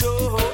you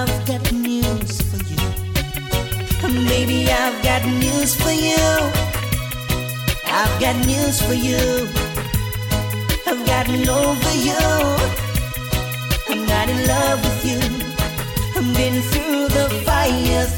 I've got news for you. Baby, I've got news for you. I've got news for you. I've gotten over you. I'm not in love with you. I've been through the fire.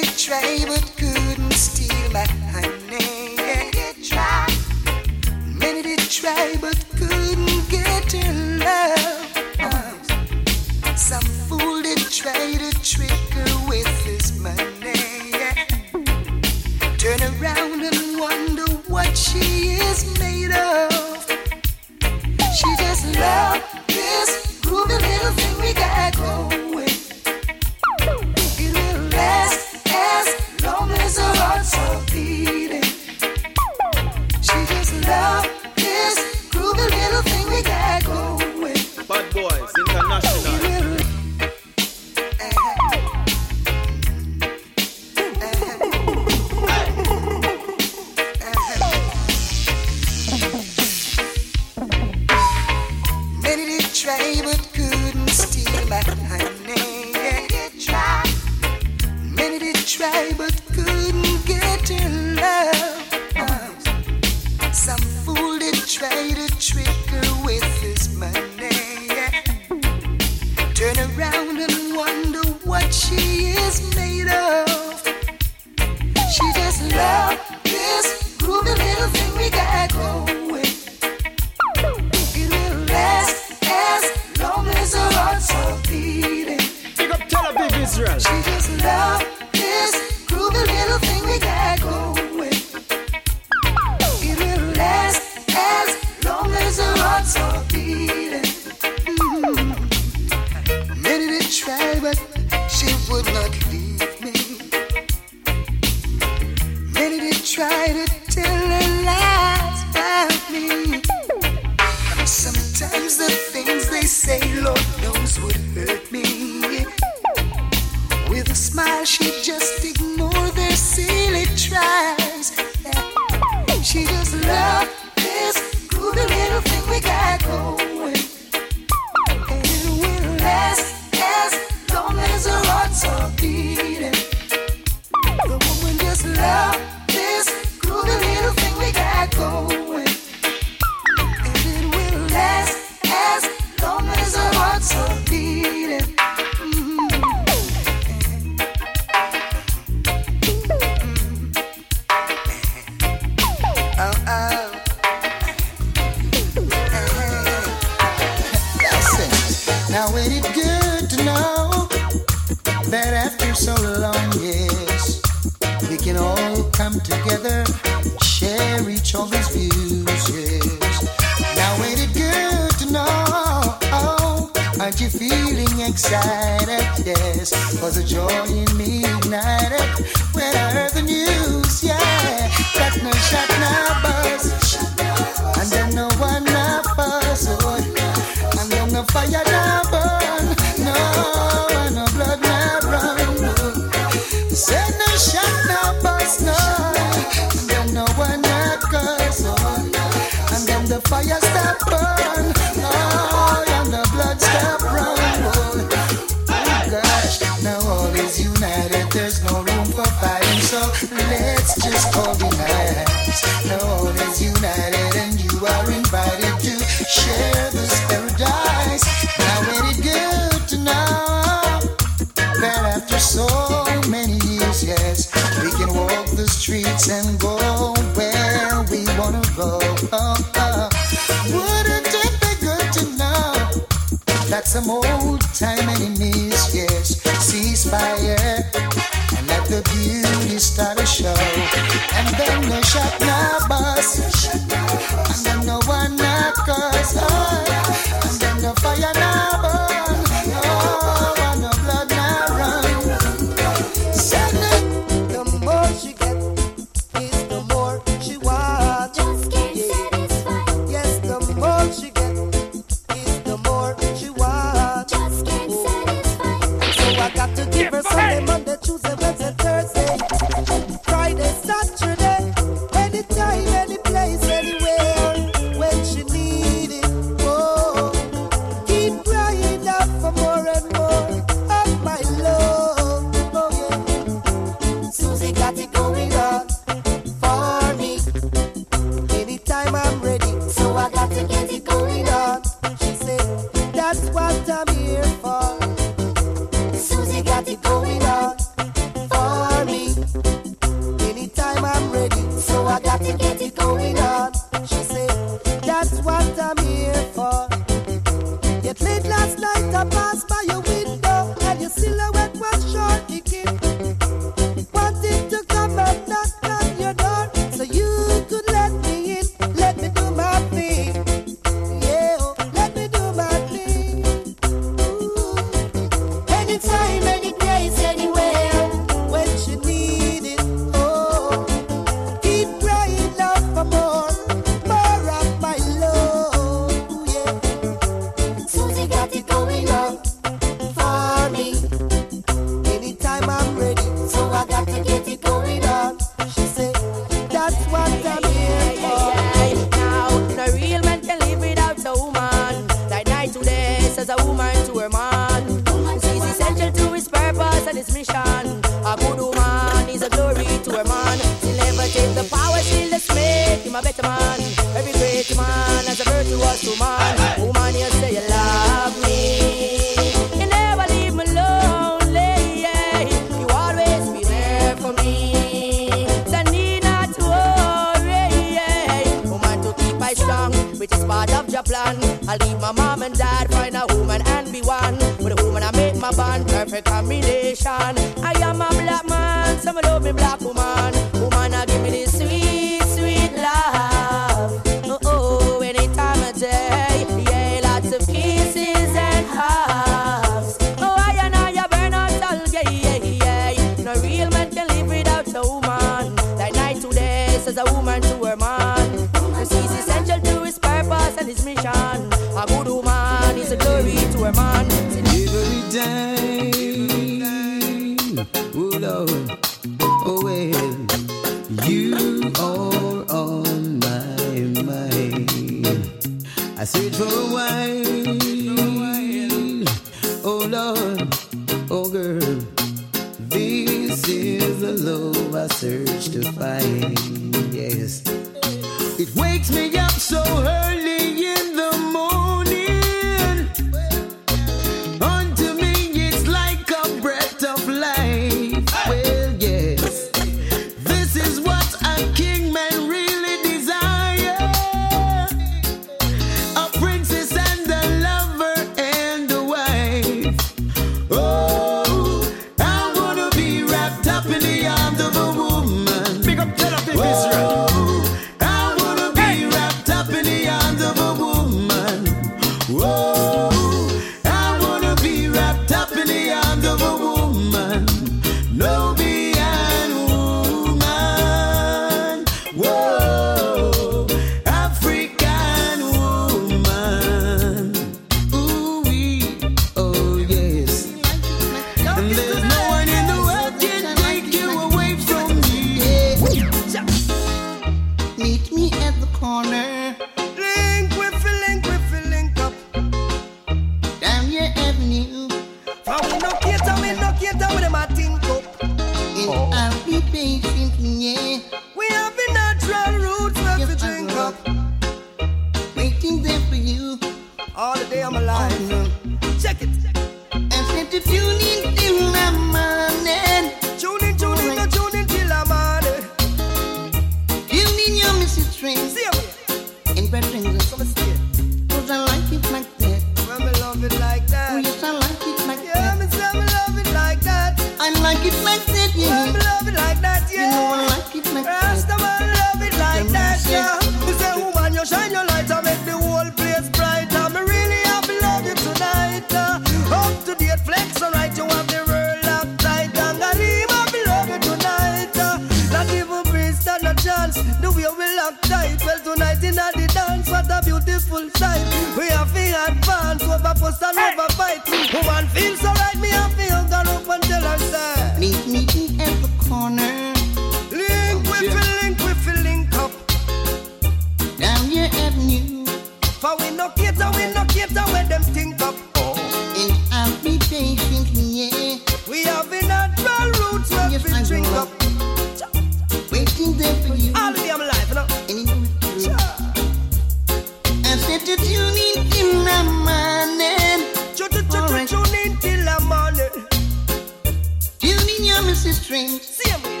strange. Same way.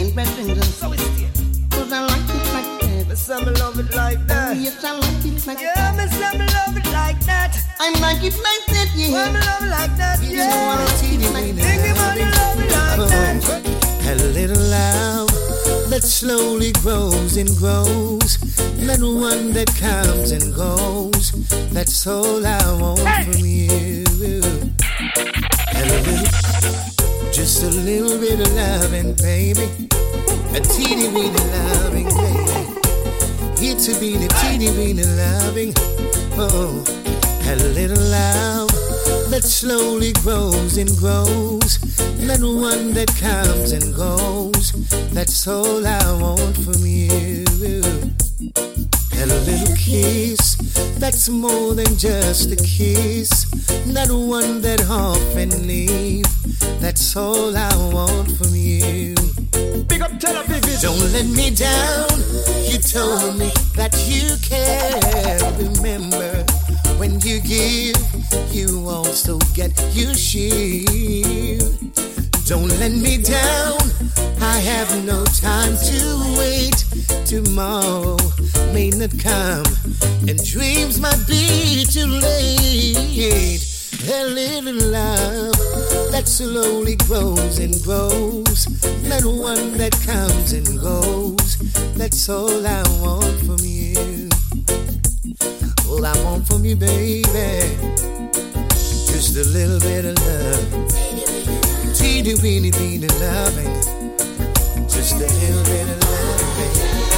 In Bedford. So it's here. Cause I like it like that. Miss, I love it like oh, that. Oh, yes, I like it like yeah, that. Yeah, miss, I love it like that. I like it like that, yeah. Well, love it like that, yeah. You know I like it like that. Love it like uh-huh. that. A little love that slowly grows and grows. That one that comes and goes. That's all I want hey. from you. a little bit of loving, baby. A teeny weeny loving, baby. It's a beanie, teeny weeny loving. Oh, a little love that slowly grows and grows. That one that comes and goes. That's all I want from you. And a little kiss that's more than just a kiss. Not one that often leave. That's all I want from you. Big up Tel Don't let me down. You told me that you care. Remember, when you give, you also get. You shield. Don't let me down. I have no time to wait. Tomorrow may not come, and dreams might be too late. A little love that slowly grows and grows, not one that comes and goes. That's all I want from you. All I want from you, baby, just a little bit of love, teeny weeny weeny loving, just a little bit of love,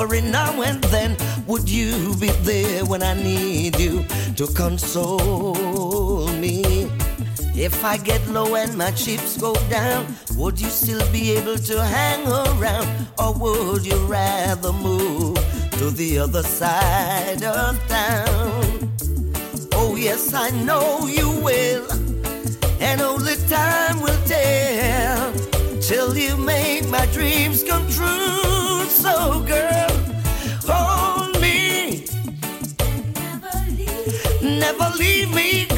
every now and then. Would you be there when I need you to console me? If I get low and my chips go down, would you still be able to hang around? Or would you rather move to the other side of town? Oh, yes, I know you will, and only time will tell till you make my dreams come true. So, girl. never leave me.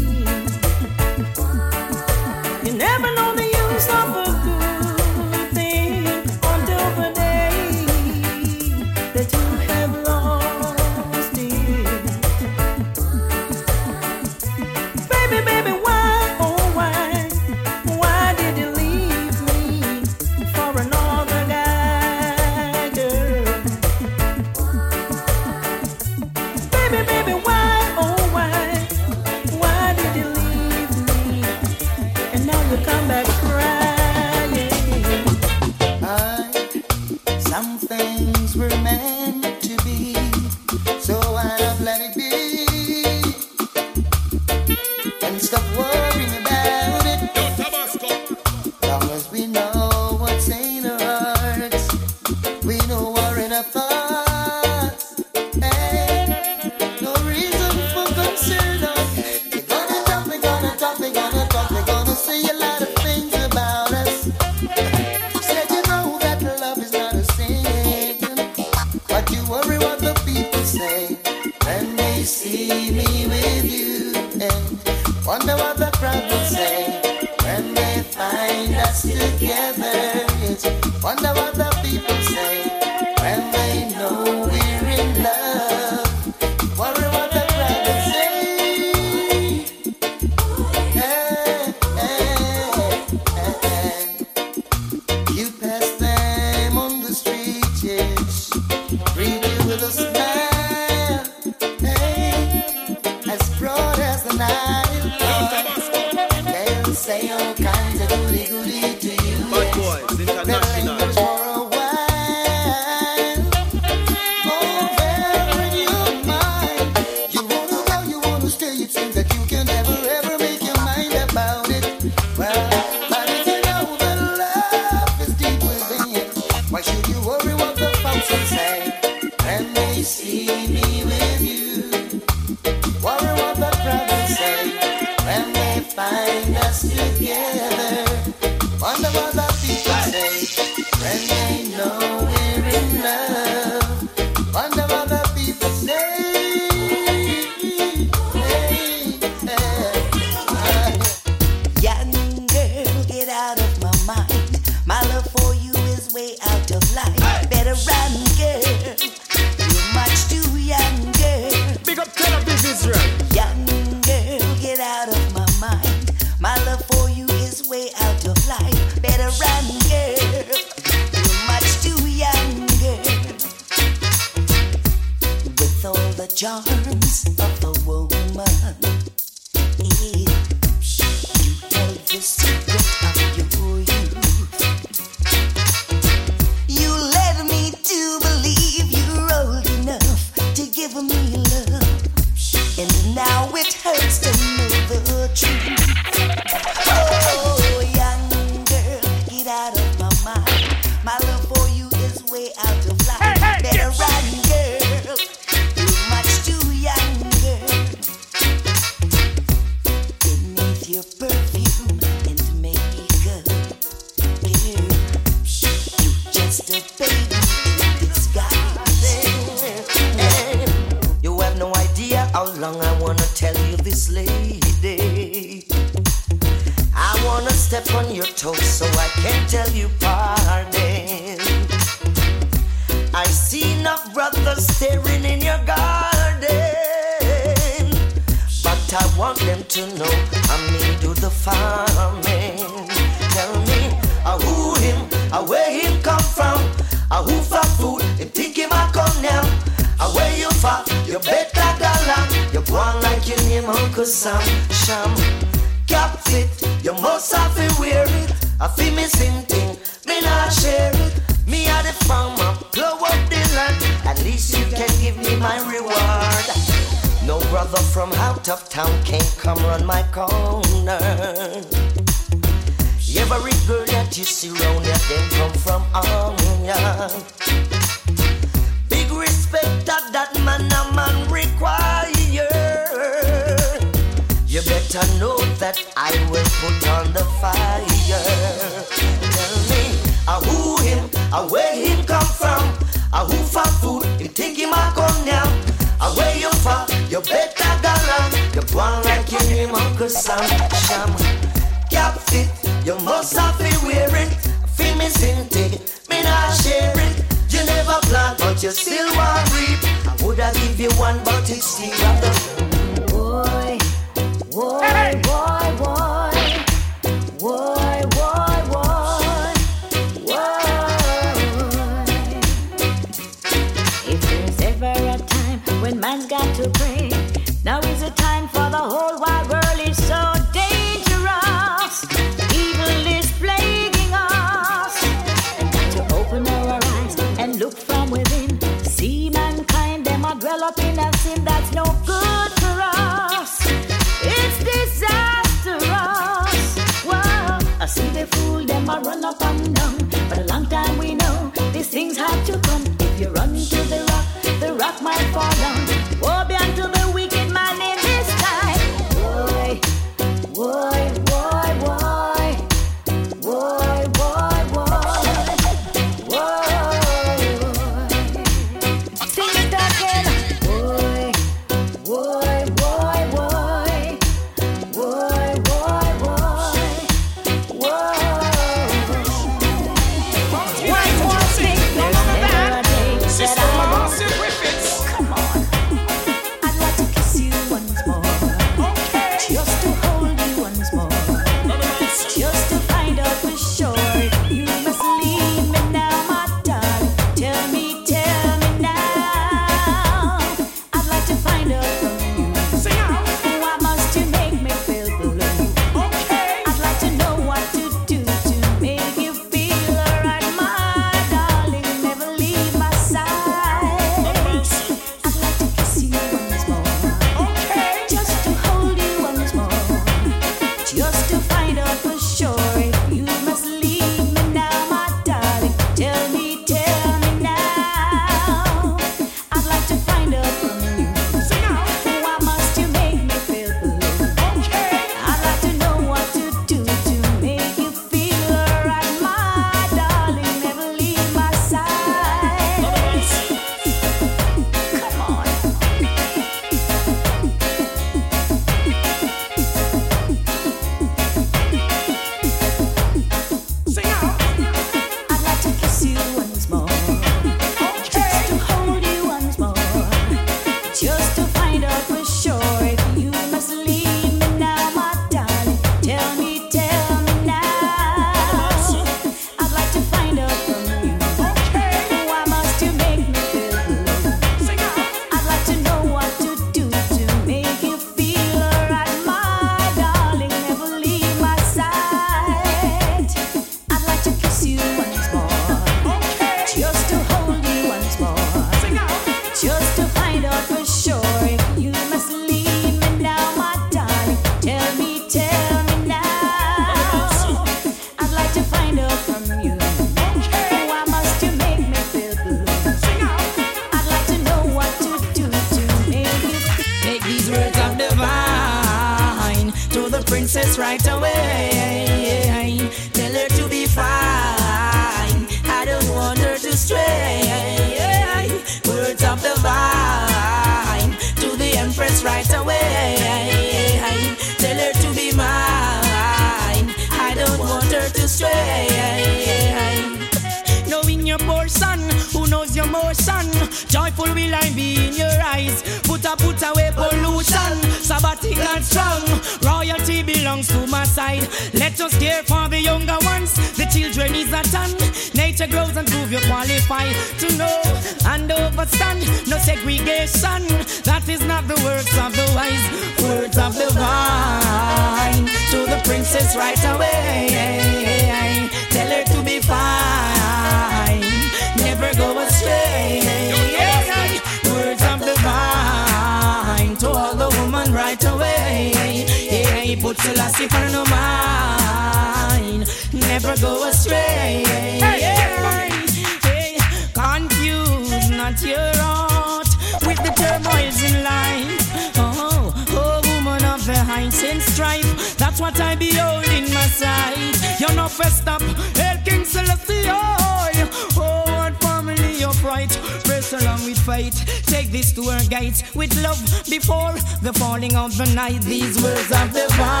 Falling of the night. These words of the vine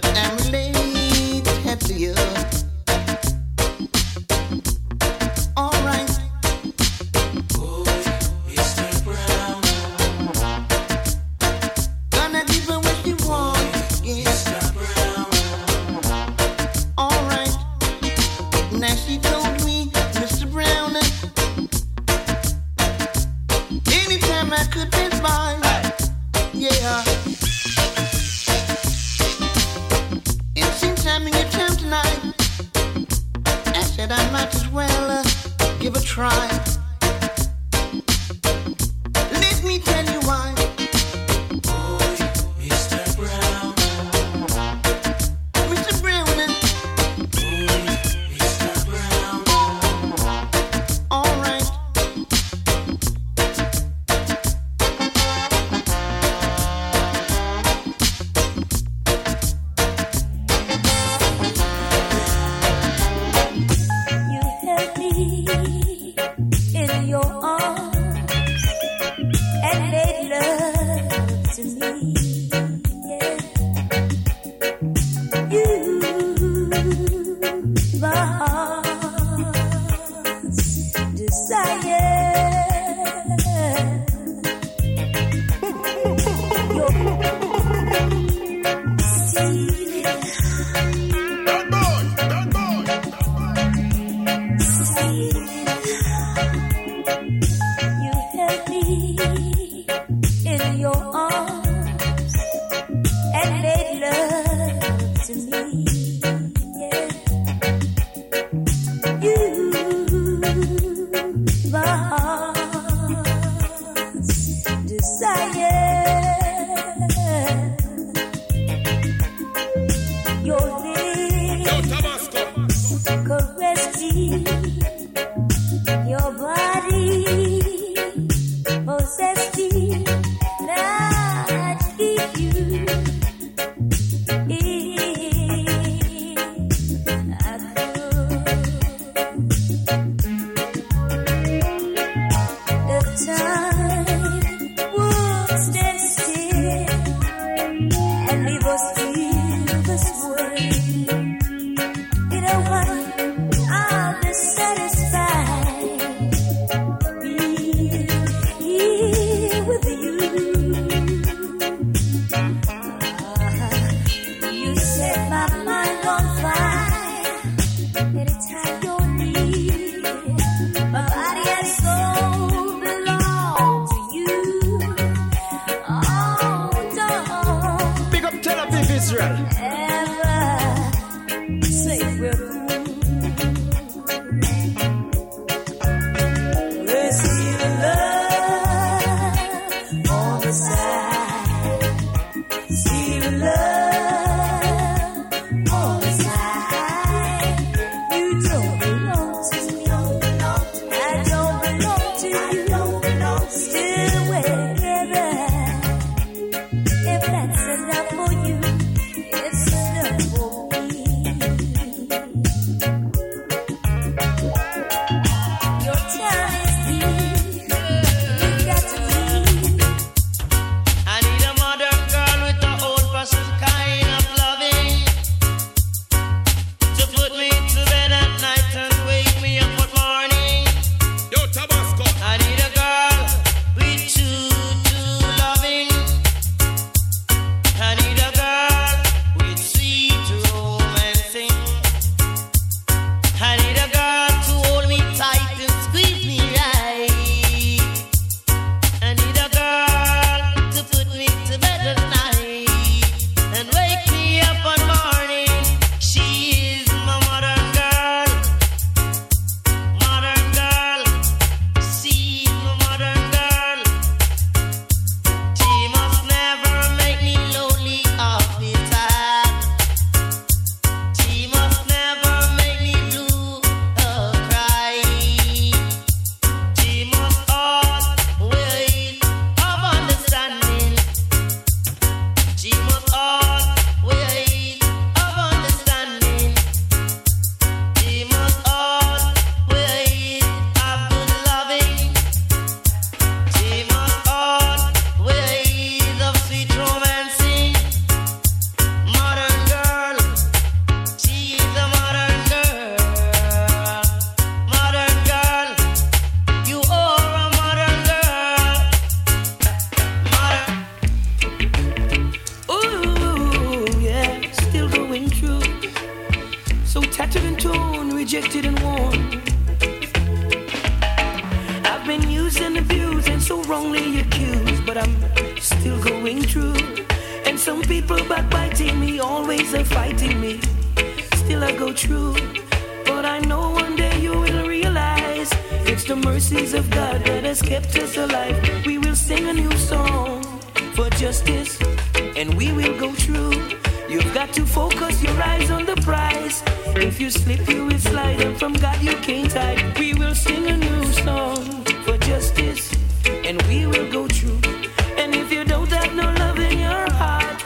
But I'm related to you. rejected and worn. I've been used and abused and so wrongly accused, but I'm still going through. And some people backbiting me, always are fighting me. Still I go through, but I know one day you will realize it's the mercies of God that has kept us alive. We will sing a new song for justice, and we will go through. You've got to focus your eyes on the prize. If you slip, you will slide, and from God you can't hide. We will sing a new song for justice, and we will go through. And if you don't have no love in your heart,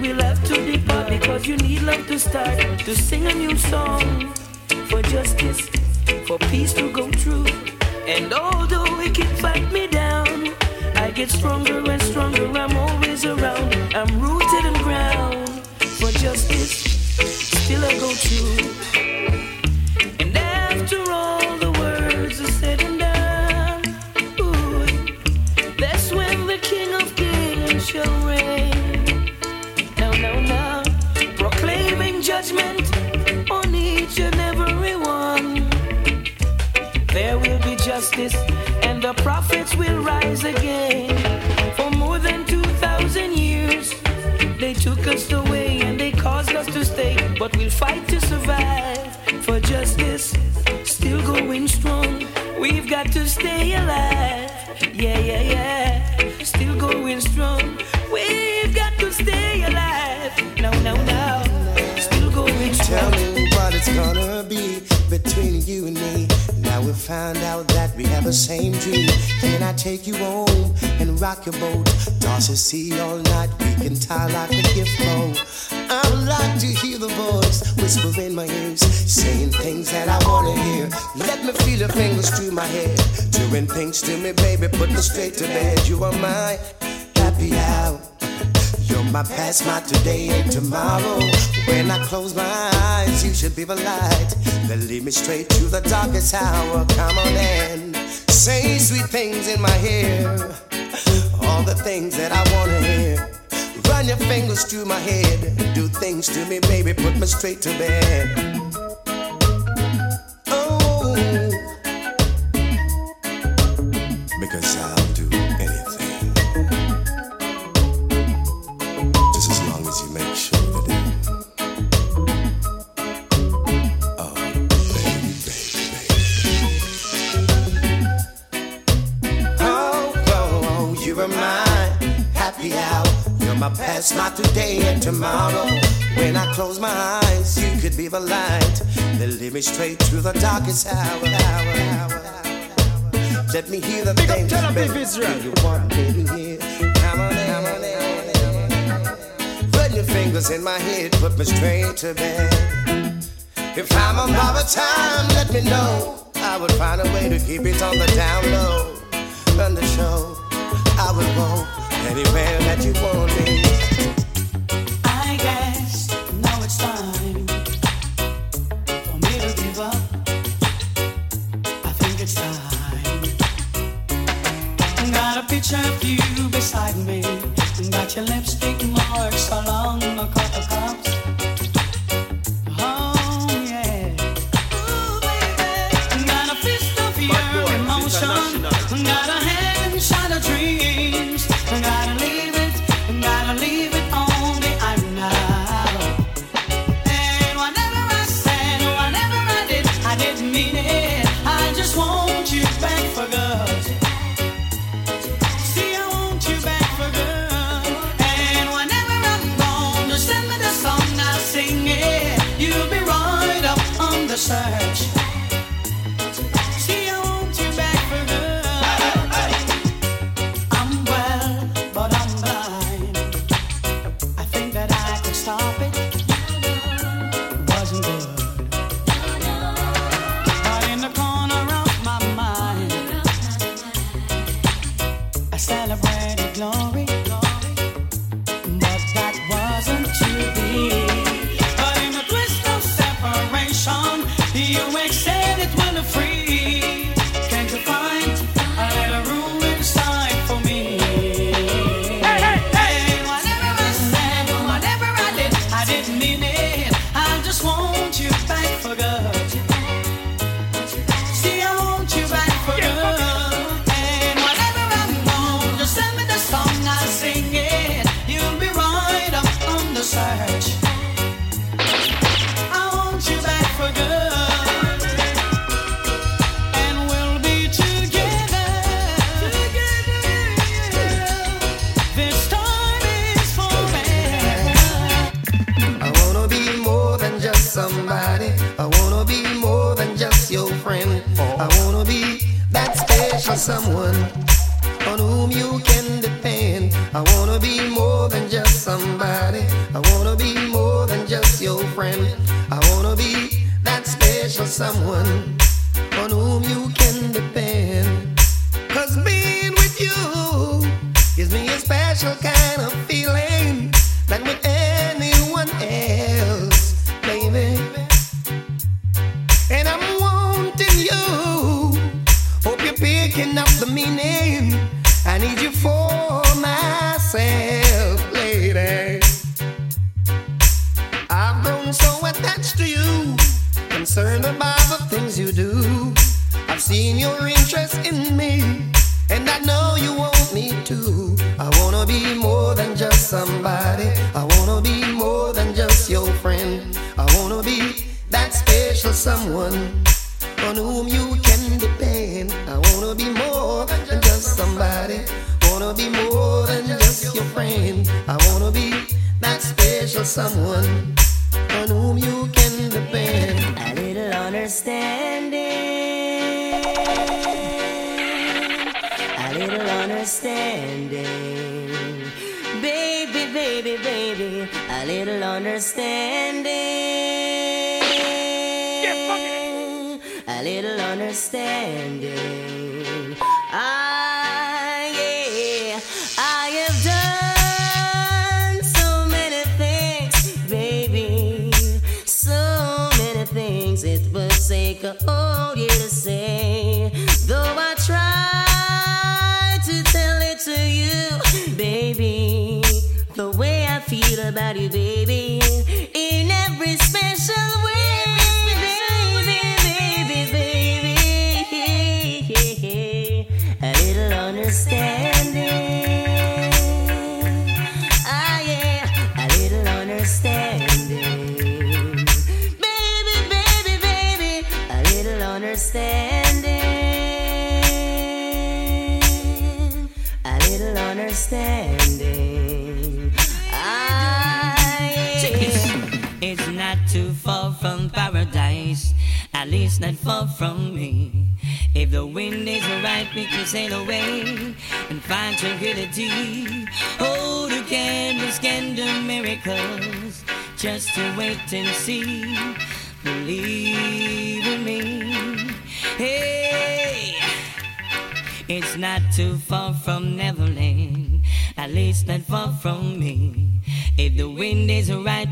we'll have to depart because you need love to start to sing a new song for justice, for peace to That's my today and tomorrow. When I close my eyes, you should be the light that lead me straight to the darkest hour. Come on in, say sweet things in my ear, all the things that I wanna hear. Run your fingers through my head, do things to me, baby, put me straight to bed.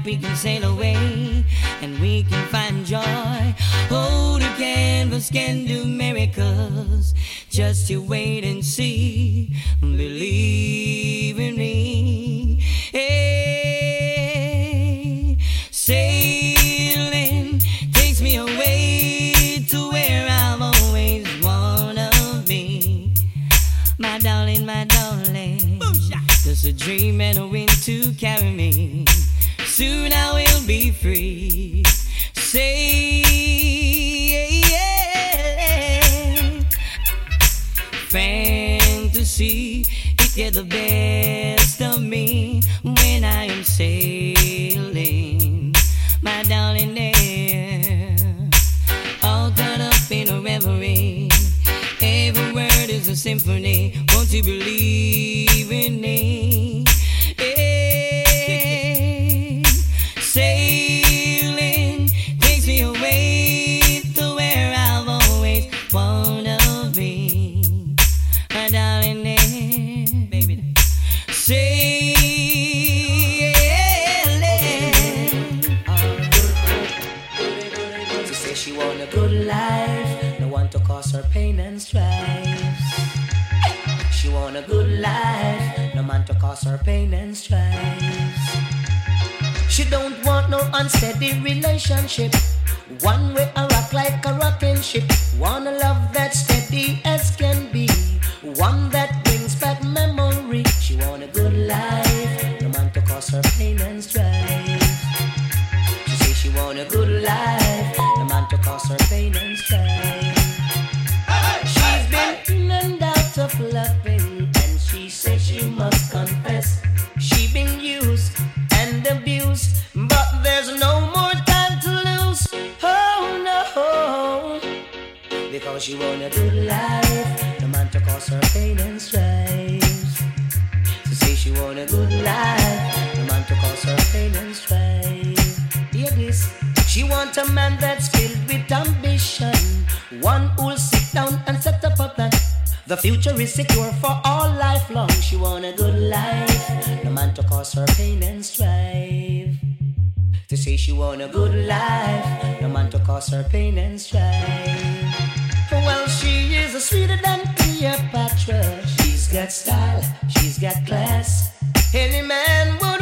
we can sail away. she want a good life, no man to cause her pain and strife. She say she want a good life, no man to cause her pain and strife. Hear this. She want a man that's filled with ambition, one who'll sit down and set up a plan. The future is secure for all life long. She want a good life, no man to cause her pain and strife. To say she want a good life, no man to cause her pain and strife well, she is a sweeter than Cleopatra. She's got style, she's got class. Any man would.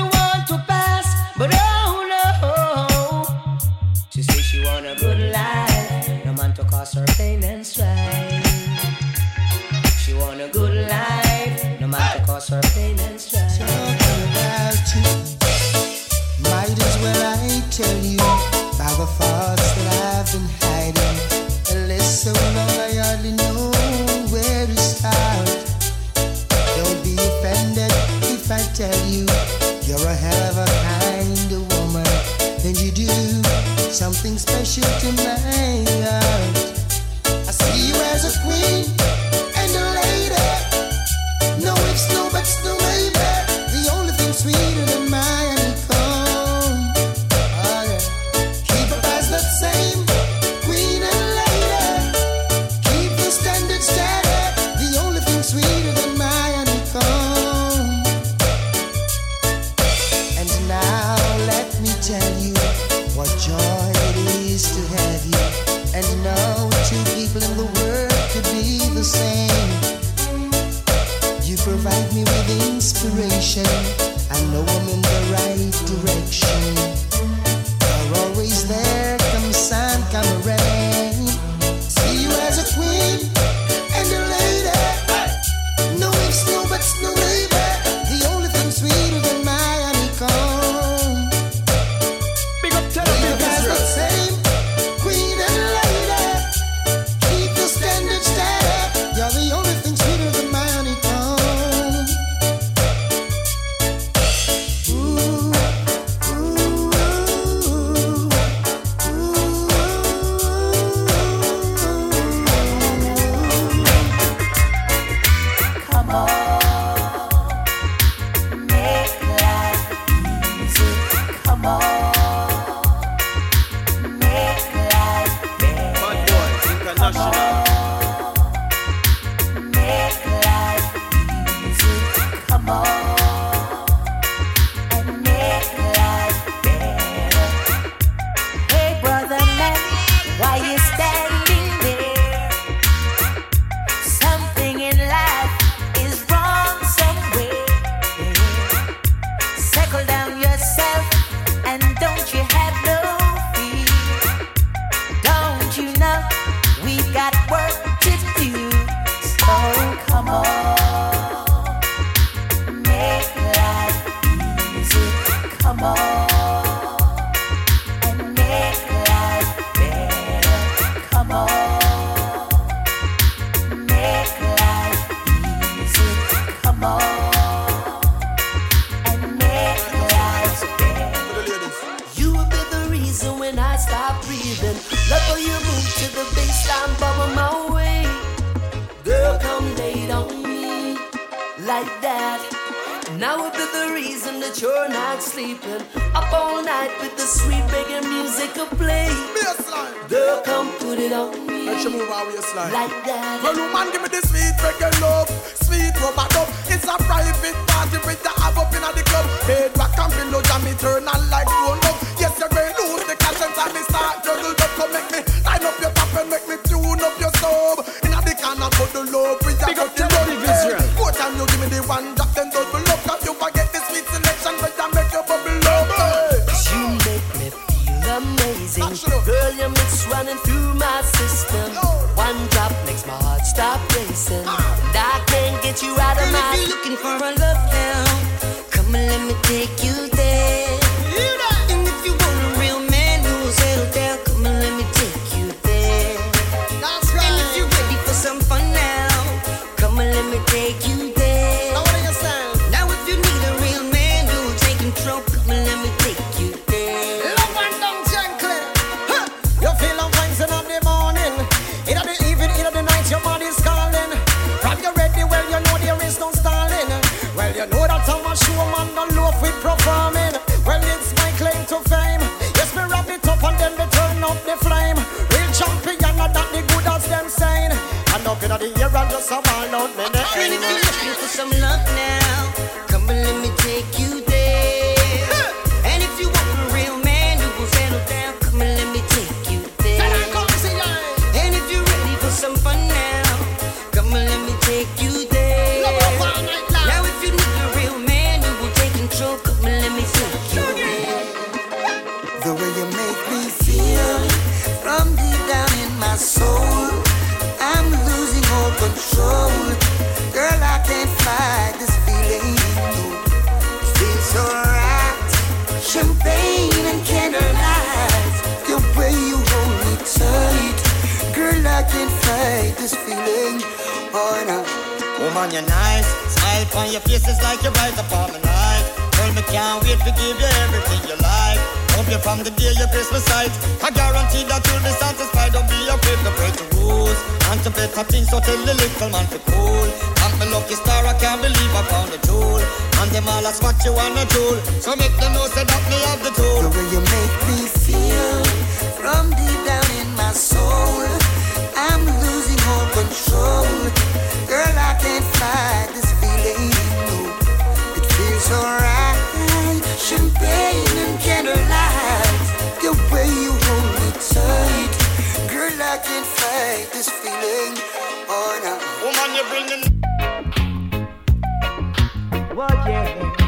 just a ball out my neck. for some love now. on your nice. Smile on your face is like you rise upon the night. Girl, me can't wait to give you everything you like. Hope you from the day you Christmas beside. I guarantee that you'll be satisfied. Don't be afraid to break the rules and to better things. So tell the little man to cool. Thank my lucky star, I can't believe I found a jewel. And them all that's what you wanna do. So make them know say that me have the tool. The way you make me feel from deep down in my soul, I'm control. Girl, I can't fight this feeling. No, it feels. Champagne candlelight, the way you hold me tight. Girl, I can't fight this feeling. Oh woman, you're bringing. Yeah.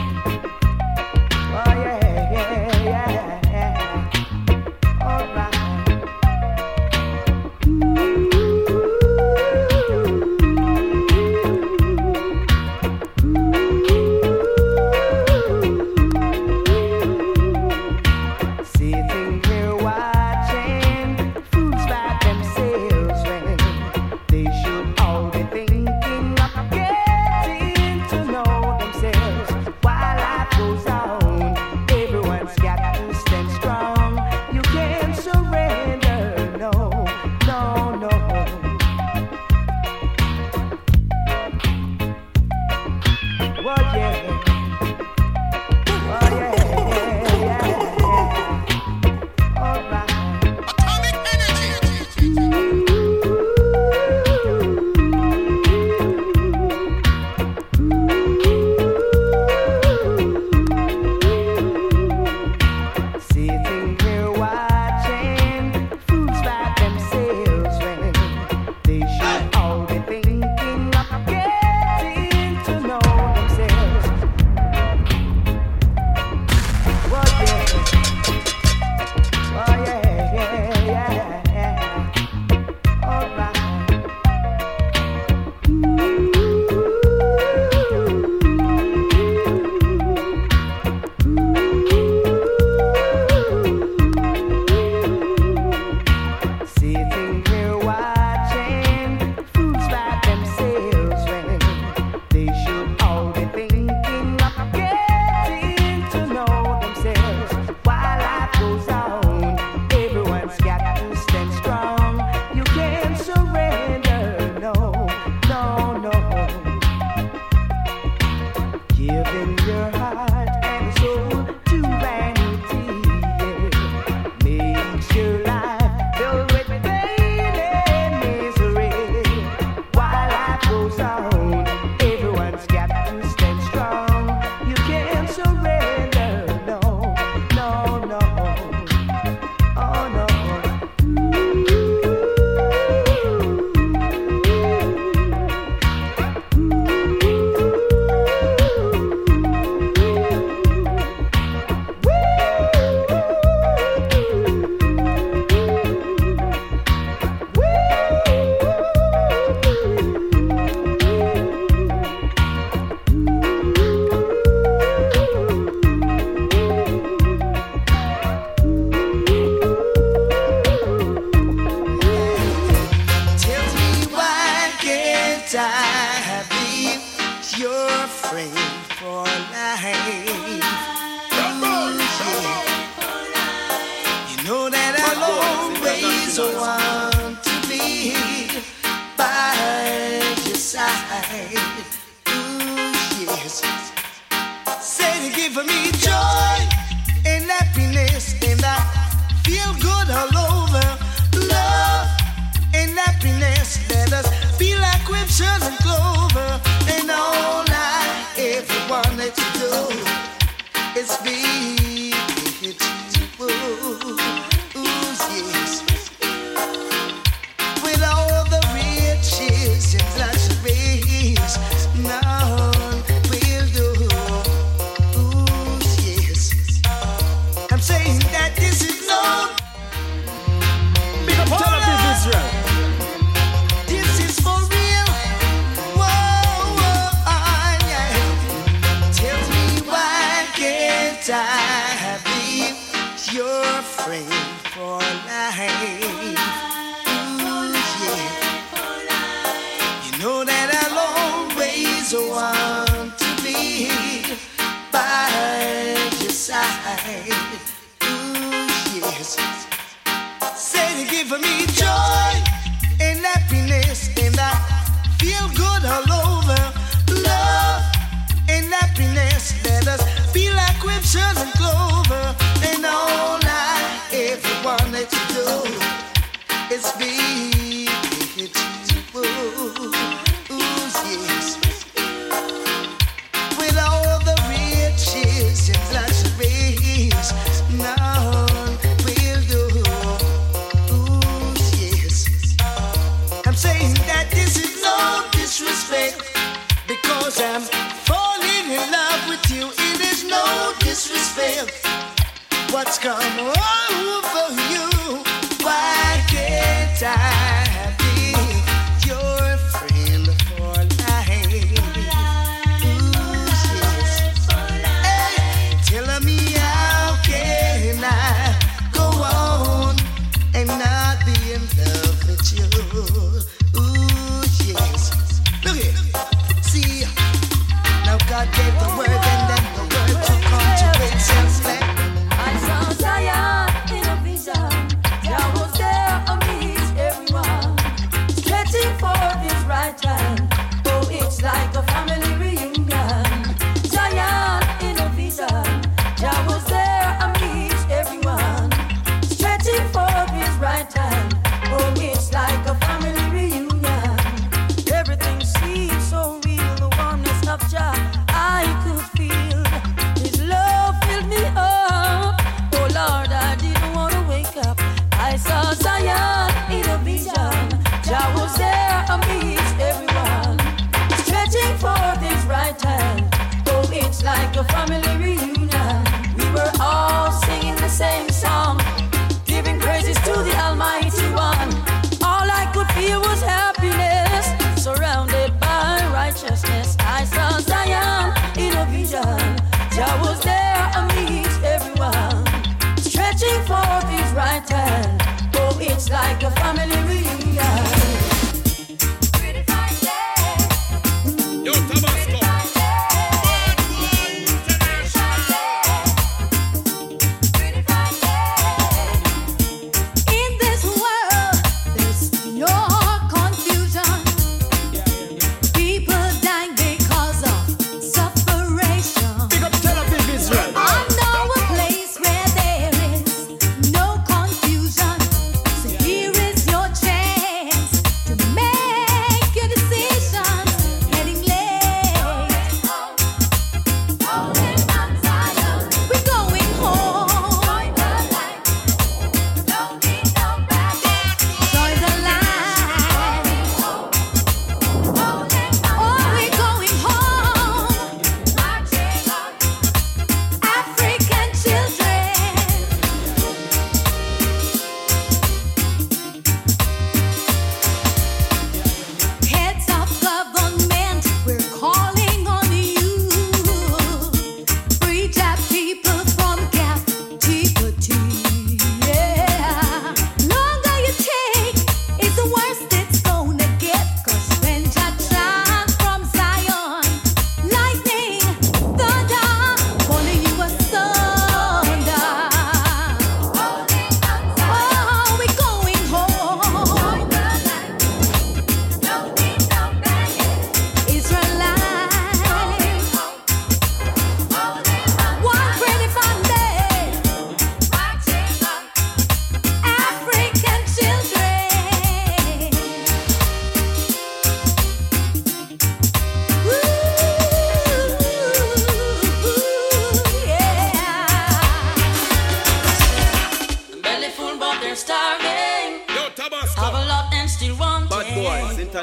Is be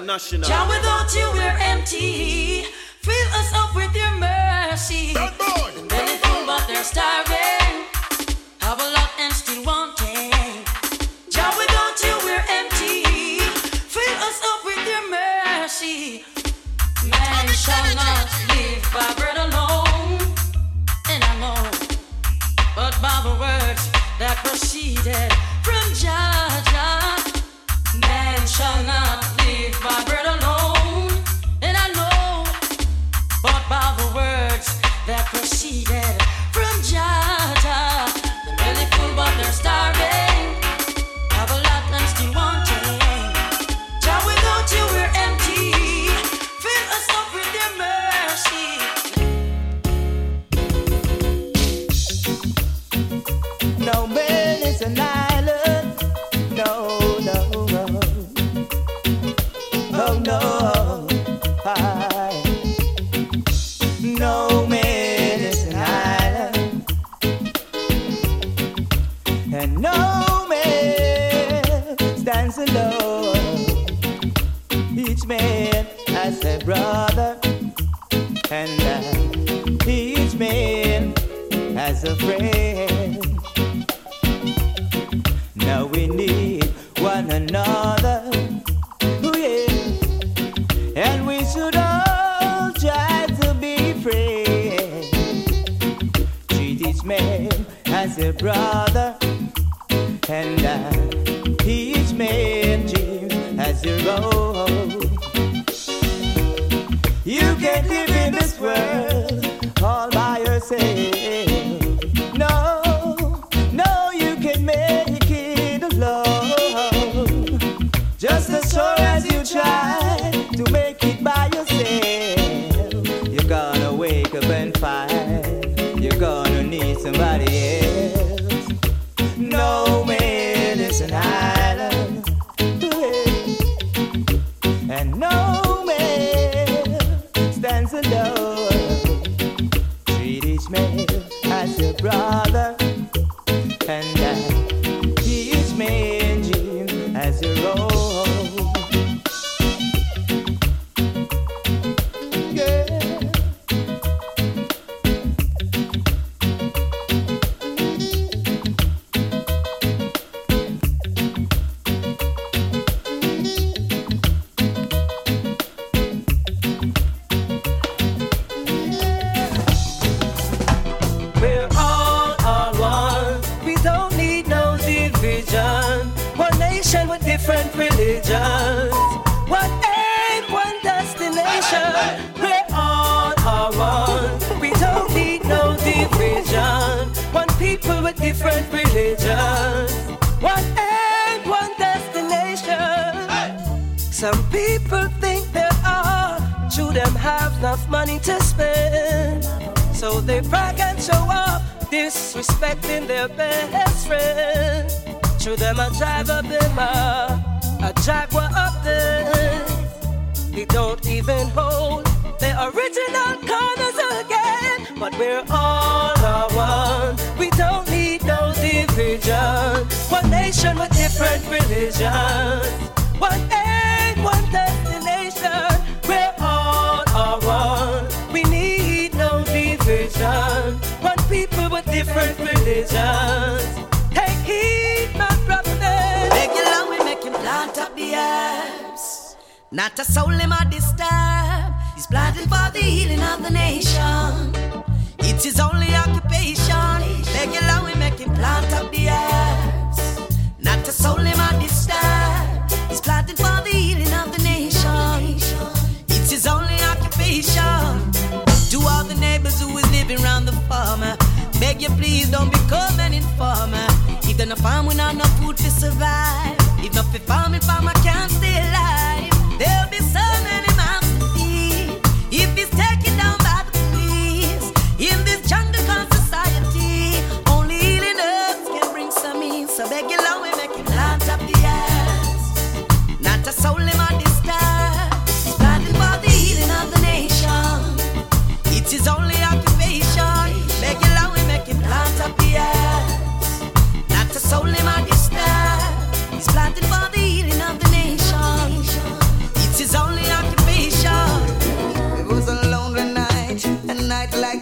International. Jah, without you we're empty. Fill us up with your mercy. Bad boy. And anything but they're starving. Have a lot and still wanting. John, without you we're empty. Fill us up with your mercy. Man shall not live by bread alone, and I know, but by the words that proceeded from Jah Jah that proceeded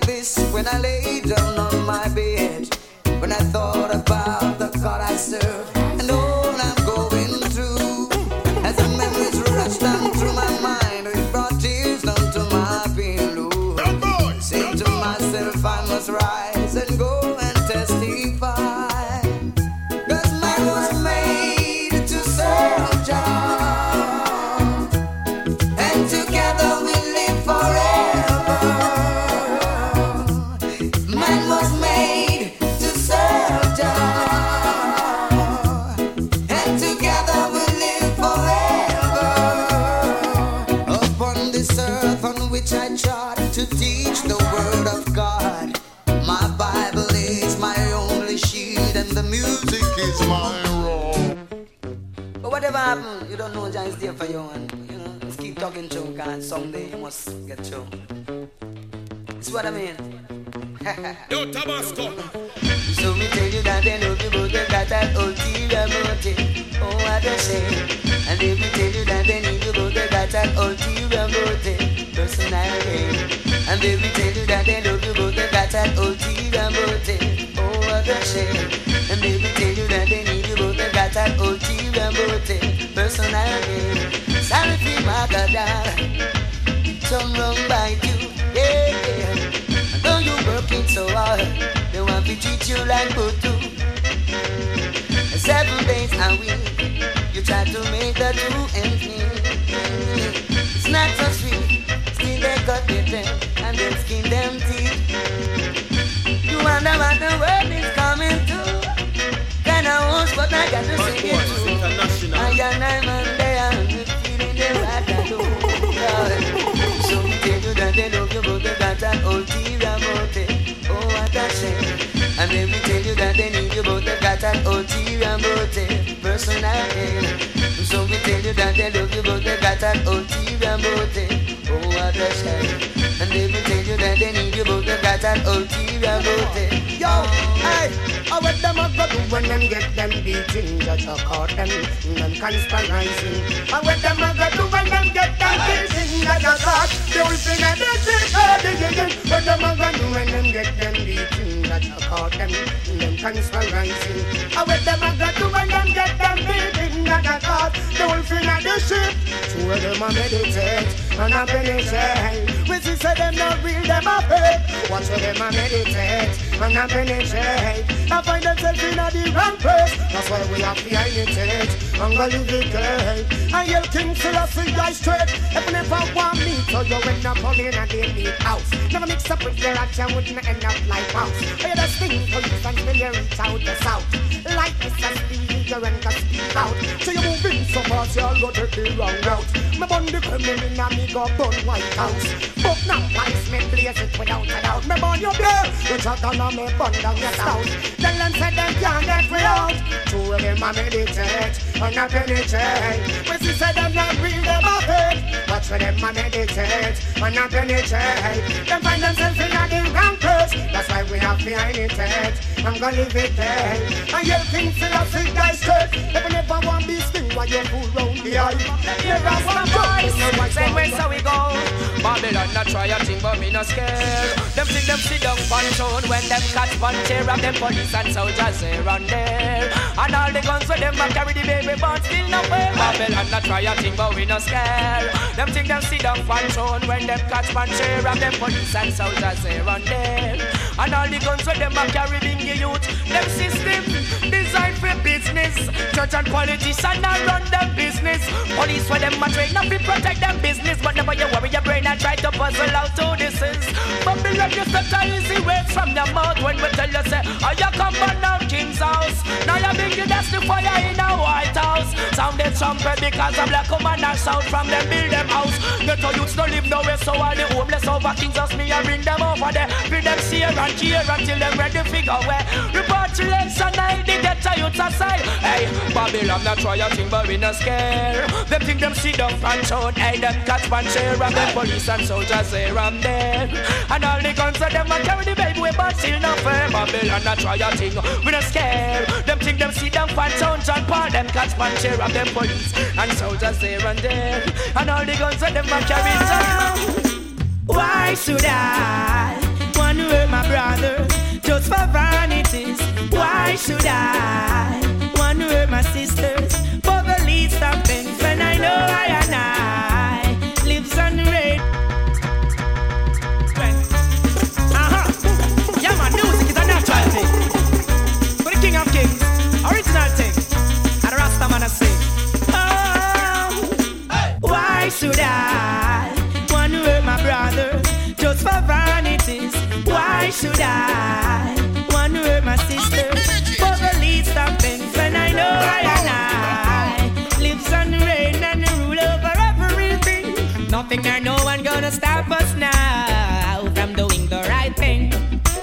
this when I lay down on my bed. When I thought. You, and you know, just keep talking to and someday you must get through. It's what I mean. Yo, Tabasco. So me tell you that they you, but they got that ulterior motive. Oh, what a shame. And if me tell you that they need you, but they got that ulterior motive. Personal. And if me tell you that they love you, but they got that ulterior motive. Oh, what a shame. And if me tell you that they need you, but they got that ulterior motive. Personal gain. Sorry for my God. Some wrong by you. Yeah, yeah. Though you working so hard, they want to treat you like Butu. Seven days a week, you try to make the two ends meet. It's not so sweet, still they cut their teeth and then skin them teeth. You wonder what the world is coming to. I host, but I got to sing it too. So we tell you that they love you, but they got. Oh. And then we tell you that they need you, but they got tell you that they love you, but they got an ulterior motive. Oh, what a shame. We tell you that they need you, but they got an ulterior motive. Yo, hey, I what them a go do when them get them beating? Judge a court them, them conspiring. I what them a go do when them get them beating? Judge a court, they will sing and they sing. Oh, they it. What them a go do when them get them beating? Judge a court them, them conspiring. I what them a go do when them get them beating? Judge a will sing and they ship. Two of them a meditate and a penetrate. We see say them not real, them a fake. Watch where them a meditate and a penetrate. I find themselves in a the wrong place. That's why we have to imitate and go live it great. I yell King Selassie, I straight. If you never want me, so you end up on in a daily house. Never mix up with your action, wouldn't end up like house. I had a sting for you until you reach out the south. Like Mr. You run the speak out. So you're moving so fast, you'll go take the wrong route. Me bun the criminal in a me go burn White House. But now life me blaze it without a doubt. Me burn your beer, you down on me burn down your stout. Tell them say them can't get me out. Two of them a meditate and a penetrate. We see say them not real, them a fake. Watch for them a meditate and a penetrate. Them find themselves in a the wrong place. That's why we have to imitate. I'm gonna leave it there. And you think Selassie guys straight. If you never want be sting while you fool round the eye. Never want boys, same way so we go. Babylon not try a thing, but me no scare. Them think them sit down on throne when them catch one tear of them police and soldiers here and there. And all the guns with them a carry the baby, but still no way. Babylon not try a thing, but we no scare. Them think them sit down on throne when them catch one tear of them police and soldiers here and there. And all the guns with them a carry bring the youth. Them system designed for business. Church and politicians a run them business. Police where them a train up to protect them business, but never you worry your brain and try to puzzle out who this is. Babylon just such a easy way from your mouth when we tell you say, oh you come burn down King's house. Now you bring the dust the fire in a White House. Sound Sounded trumpet because a black commander sound from them build them house. Get to no live nowhere, so all the homeless over Kings us me and bring them over there. Bring them here and here until them ready figure where. Repatriation night, they get to youths aside. Hey, Babylon not try a thing, but we not scare. Them think them sit down and shout, hey, them catch one share and them police and soldiers here and there. And all the guns of them a carry the baby way, but still not fair. Babylon not try a thing, we not scare. Them think them sit down and shout, John Paul, them catch one share of them police and soldiers here and there. And all the guns of them a carry. Why should I to hurt my brothers just for vanities? Why should I want to hurt my sisters nothing or no one gonna stop us now from doing the right thing.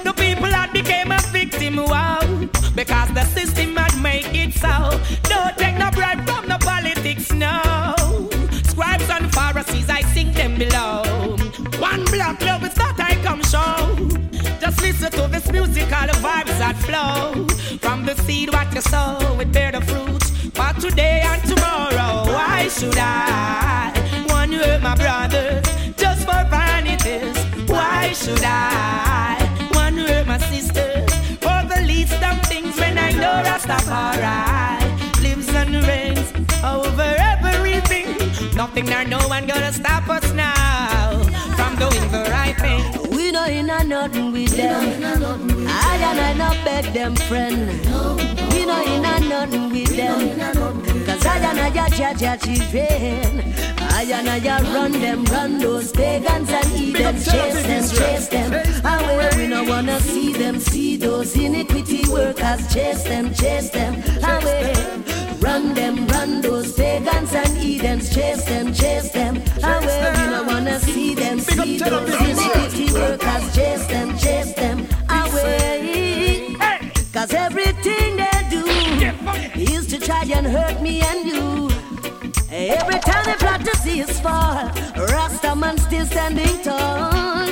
The people had became a victim, wow, because the system had make it so. No take no bribe from the politics, no. Scribes and Pharisees, I sing them below. One block love is that I come show. Just listen to this music, all the vibes that flow. From the seed what you sow, it bear the fruit. For today and tomorrow, why should I? Should I want to hurt my sisters for the least of things when I know Rastafari lives and reigns over everything? Nothing nor no one gonna stop us now from doing the right thing. We know in a nothing with them. I and I not beg them friend. We know in a nothing with them. Cause I and I ya Jah Jah children. I and I run them, run those pagans and Edens. Chase them, chase them. Away we no wanna see them, see those iniquity workers. Chase them, chase them. Away. Run them, run those pagans and Edens. Chase them, chase them. Away we no wanna see them, see those iniquity workers. Chase them, chase them. Away. Cause everything they do is to try and hurt me and you. Every time they plot to see us fall, Rasta man still standing tall.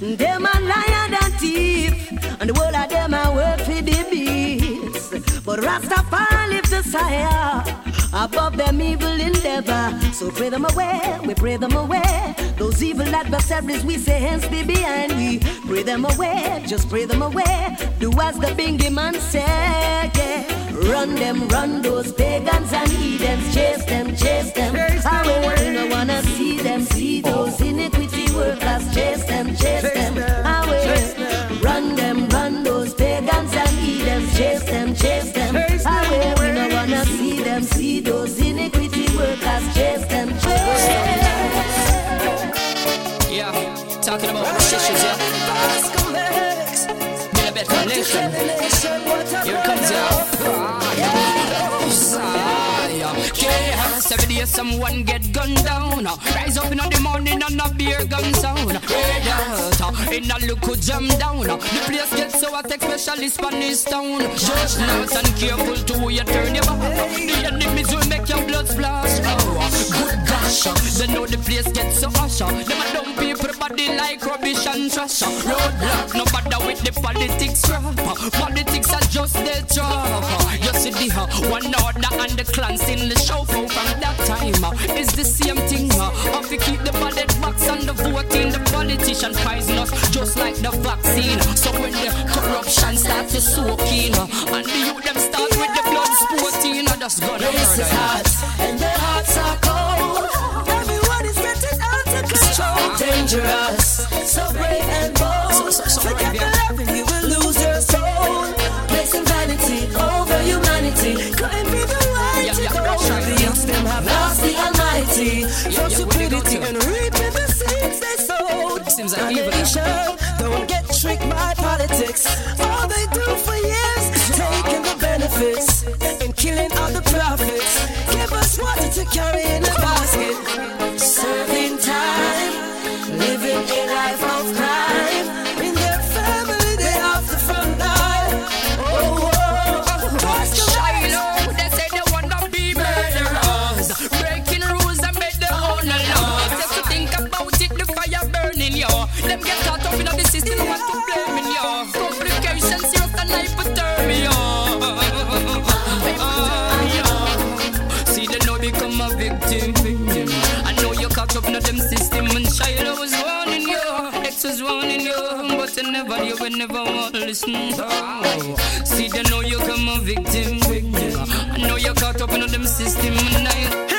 Them a lion and thief, and the whole of them a work the beast. But Rastafari lift us higher above them evil endeavor. So pray them away, we pray them away. Those evil adversaries, we say hands be behind we. Pray them away, just pray them away. Do as the bingy man said, yeah. Run them, run those pagans and heathens, chase them, chase them. Away, we no wanna see them, see those iniquity workers, chase them, chase them. Away, run them, run those pagans and heathens, chase them, chase them. Away, we no wanna those iniquity workers, chase them, them. Yeah, talking about recessions, yeah. Be a better nation. Here it comes, yeah. KS, someone get gunned down. Rise up in the morning and a beer gun sound. Red out, in a look jam down. The place gets so hot, especially Spanish town. Judge not and careful to who you turn your back. The enemies will make your blood splash. Oh, good gosh, they know the place gets so hush. Them a dumb people body like rubbish and trash. Roadblock, no bother with the politics crap. Politics are just their job. You see the uh, one order and the clans in the show from that time uh, is the same thing. Uh, have to keep the ballot box and the voting. The politician poison us just like the vaccine. So when the corruption starts to soak in, uh, and the youth them start with the blood sporting, uh, that's gonna This is hot, and the hearts are cold. Dangerous, so brave and bold. Forget the loving, you will lose your soul. Placing vanity over humanity. Couldn't be the way to go. The youths them have lost the Almighty. From stupidity and reaping the seeds they sowed. Seems And like evil. don't get tricked by politics. All they do for years is taking the benefits but never, you will never want listen. See they know you come a victim. I know you caught up in them system and I.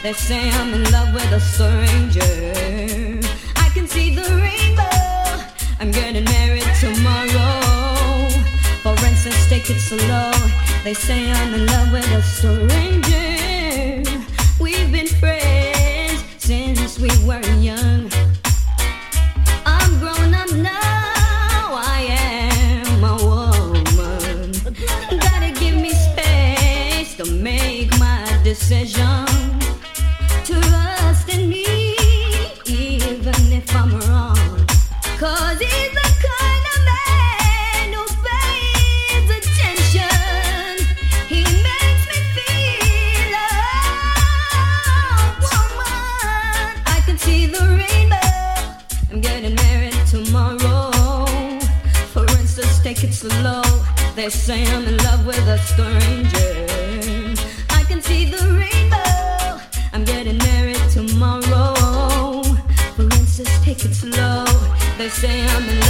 They say I'm in love with a stranger. I can see the rainbow. I'm getting married tomorrow. For instance, take it slow. They say I'm in love with a stranger. We've been friends since we were young. They say I'm in love with a stranger. I can see the rainbow. I'm getting married tomorrow. But let's just take it slow. They say I'm in love.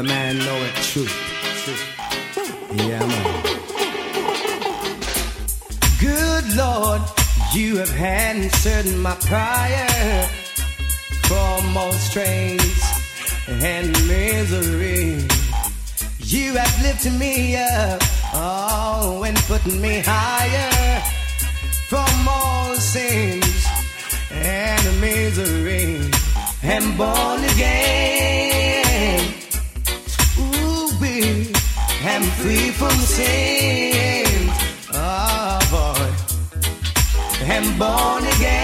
The man know it true. Yeah, man. Good Lord, you have answered my prayer from all strains and misery. You have lifted me up, oh, and put me higher from all sins and misery. And born again. free from sin. Oh boy, and born again.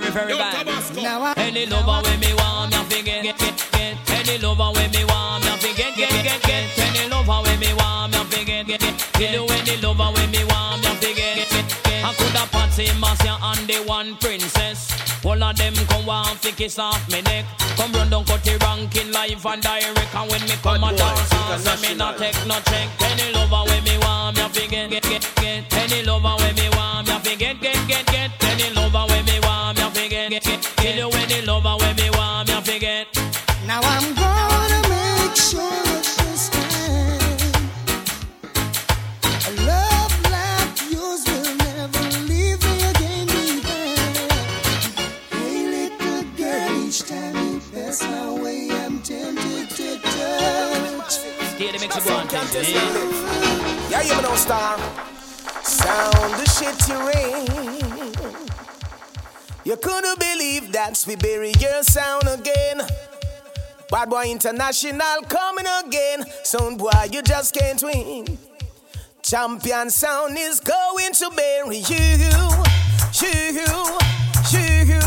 very, very bad. Any lover when me want, me have get, get, get. Any lover when me want, me have get, get, get, get. Any lover when me want, me have get, get, get. Kill any lover when me want, me have get, get, get. I coulda party Marcia and the one princess. All of them come warm fi kiss off me neck. Come run down cut the ranking live and direct. And when me come at dance, me not take no check. Any International coming again. Sound boy, you just can't win. Champion sound is going to bury you, you, you.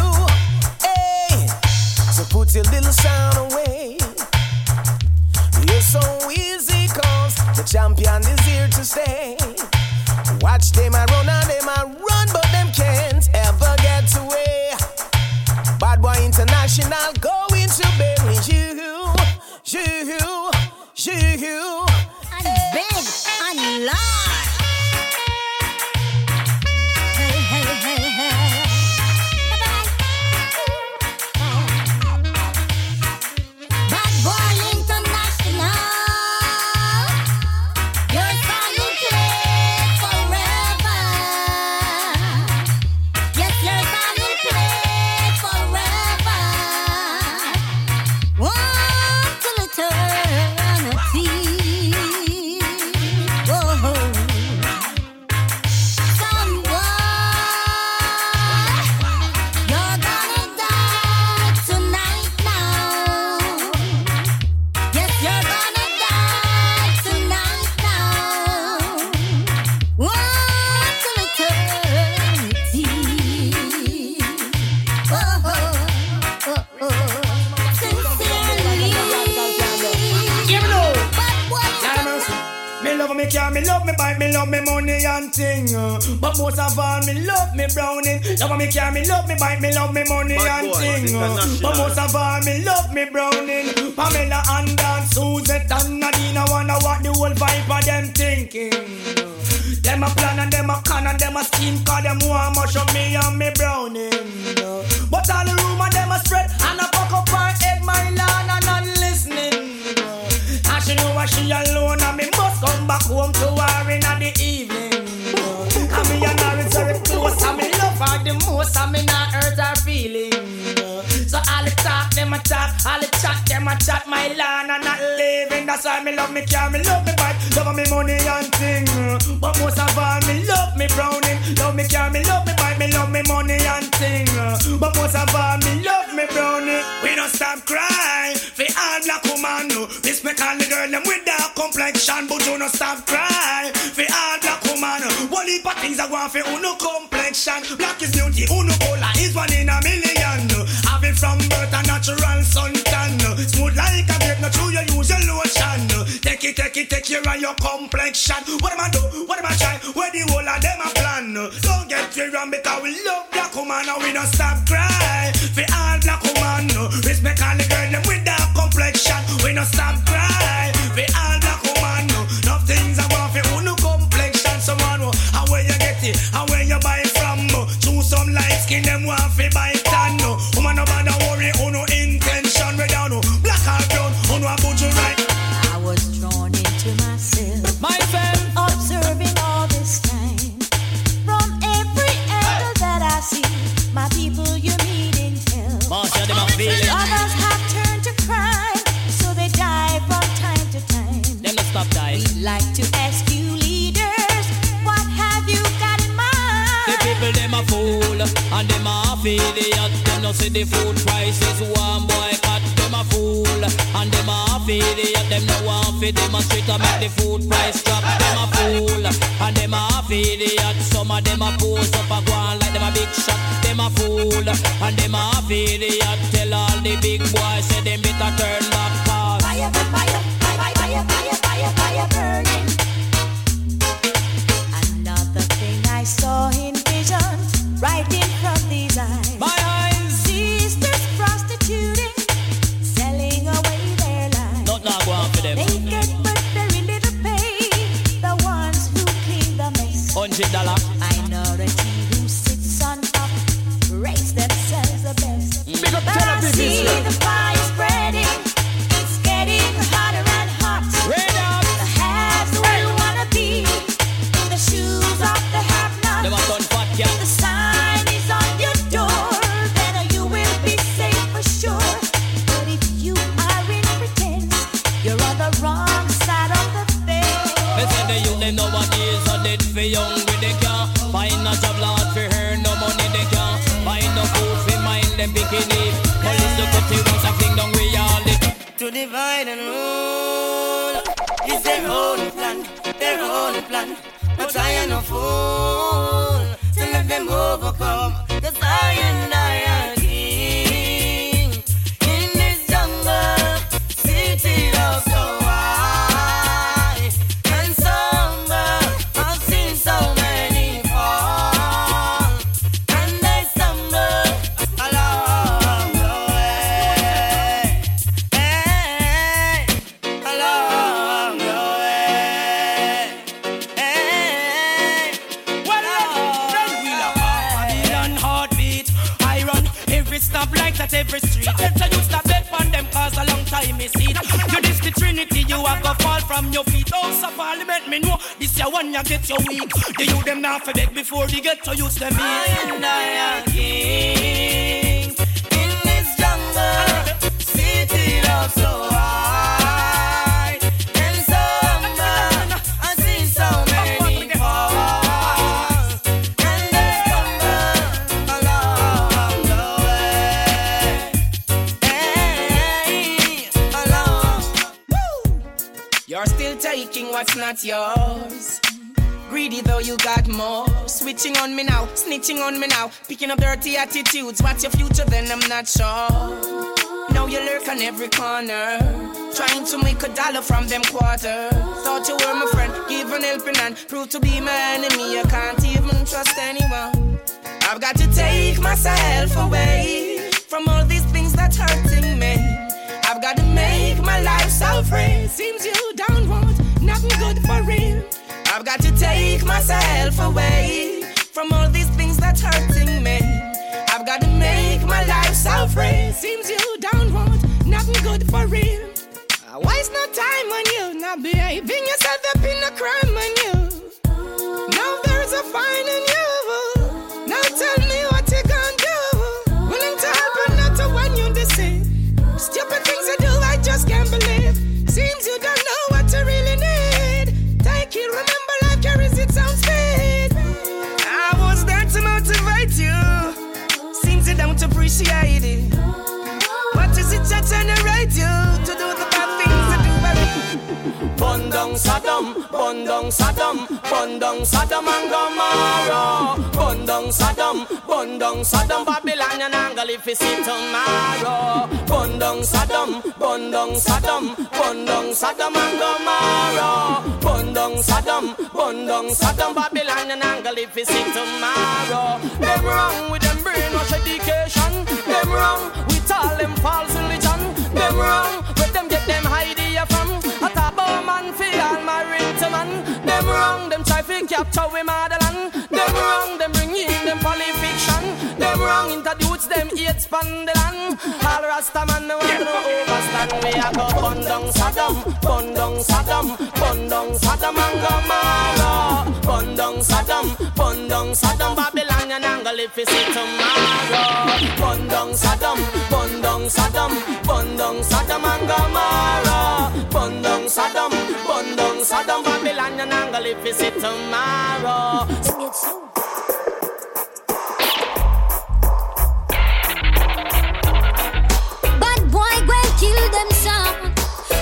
Hey, so put your little sound away. You're so easy, cause the champion is here to stay. Watch them, I run Love me car, me love me bike, me love me money Bad and thing. But most of all, me love me browning. Pamela and Dan, Suzette and Nadine, I wanna what the whole vibe of them thinking. Them a plan and them a con and them a scheme Cause them want much of me and me browning chat my land and not living That's why me love me car, me love me bike Love me money and thing. But most of all me love me browning. Love me car, me love me bike Me love me money and thing. But most of all me love me browning. We don't stop crying For all black woman no. Respect all the girl them with dark complexion But you don't stop crying For all black woman One heap of things I want for uno complexion. Black is beauty, uno cola is one in a million Have it from birth a natural suntan Take it, take care of your complexion. What am I do, what am I try, where the whole of them a plan? Don't get me wrong because we love black woman And we don't stop cry For all black woman. Respect all the girl them with dark complexion. We don't stop the food price prices one boycott. Them a fool and them a idiot. Them no want fi demonstrate to make the food price drop. Them a fool and them a idiot. Some of them a pose up a go like them a big shot. Them a fool and them a idiot. Tell all the big boys say them better turn Hundred. One you get your weak. The you them not for beg before they get to use them. I and I are kings in this jungle, city of so wide and somber. I see so many fall, and they stumble along the way. Along. You're still taking what's not yours. Greedy though you got more. Switching on me now, snitching on me now. Picking up dirty attitudes. What's your future then? I'm not sure. Now you lurk on every corner. Trying to make a dollar from them quarter. Thought you were my friend, give an helping hand. Prove to be my enemy, I can't even trust anyone. I've got to take myself away from all these things that's hurting me. I've got to make my life so free. Seems you don't want nothing good for real. I've got to take myself away from all these things that's hurting me. I've got to make my life so free. Seems you don't want nothing good for real. Uh, Waste no time on you, not behaving yourself up in a crime on you. Don't Sodom, bun down Sodom, down Sodom and Gomorrah. Bun down Sodom, down Sodom, Babylonian angle if you see tomorrow. Bun down Sodom, bun down Sodom, down Sodom and Gomorrah. Bun down Sodom, down Sodom, Babylonian angle if you see tomorrow. Them wrong with them brainwash education. Them wrong with all them false religion. Them wrong with them get them idea from. A top man fi all married to man. Them wrong, them try fi capture we motherland. Them wrong, them bring in them polyfiction. Them wrong, introduce them hate span the land. All Rasta man, me want to overstand. We a go bun down Sodom, bun down Sodom, bun down Sodom and Gomorrah. Bun down Sodom, bun down Sodom, Babylonian angle if you see tomorrow. Bun down Sodom, bun down Sodom, bun down Sodom and Gomorrah. Bun down Sodom, bun down Sodom, Babylonian angle if you see tomorrow. Bad kill them some.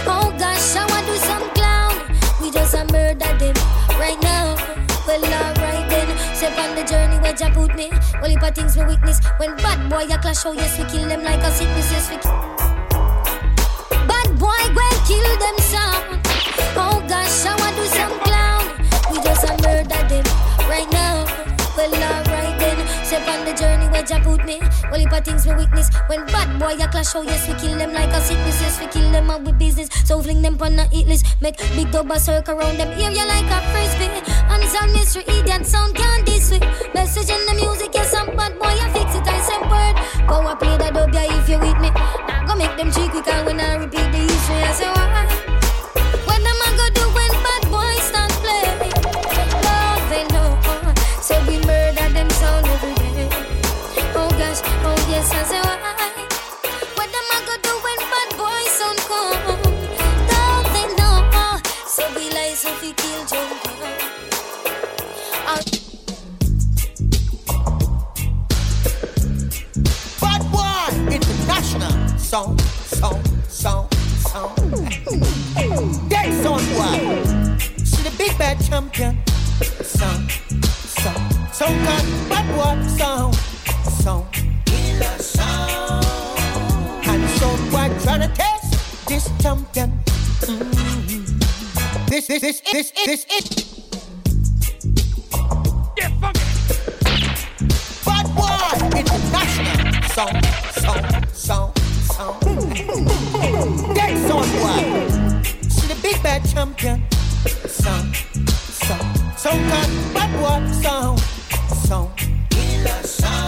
Oh gosh, I want to do some clown. We just a murder them right now. Well, alright then. Step on the journey where Jah put me. All heap things we witness. When bad boy a clash, oh yes, we kill them like a sickness, yes we kill. Bad boy, and kill them some. Oh gosh, I want things we witness. When bad boy a clash, oh yes, we kill them like a sickness, yes we kill them out with business. So fling them on the hit list. Make big double circle around them area like a frisbee. Unsolved mystery, idiot sound can't this way. Message in the music, yes, I'm bad boy I fix it. I say word. Go and play the dub, yeah, if you with me. Now go make them cheek quick and when I repeat the history, I say why. International. Song, song, sound bad champion. Song, song, song, can bad boy, song, song. Mm. Song, song, song, song. Song. Song, song,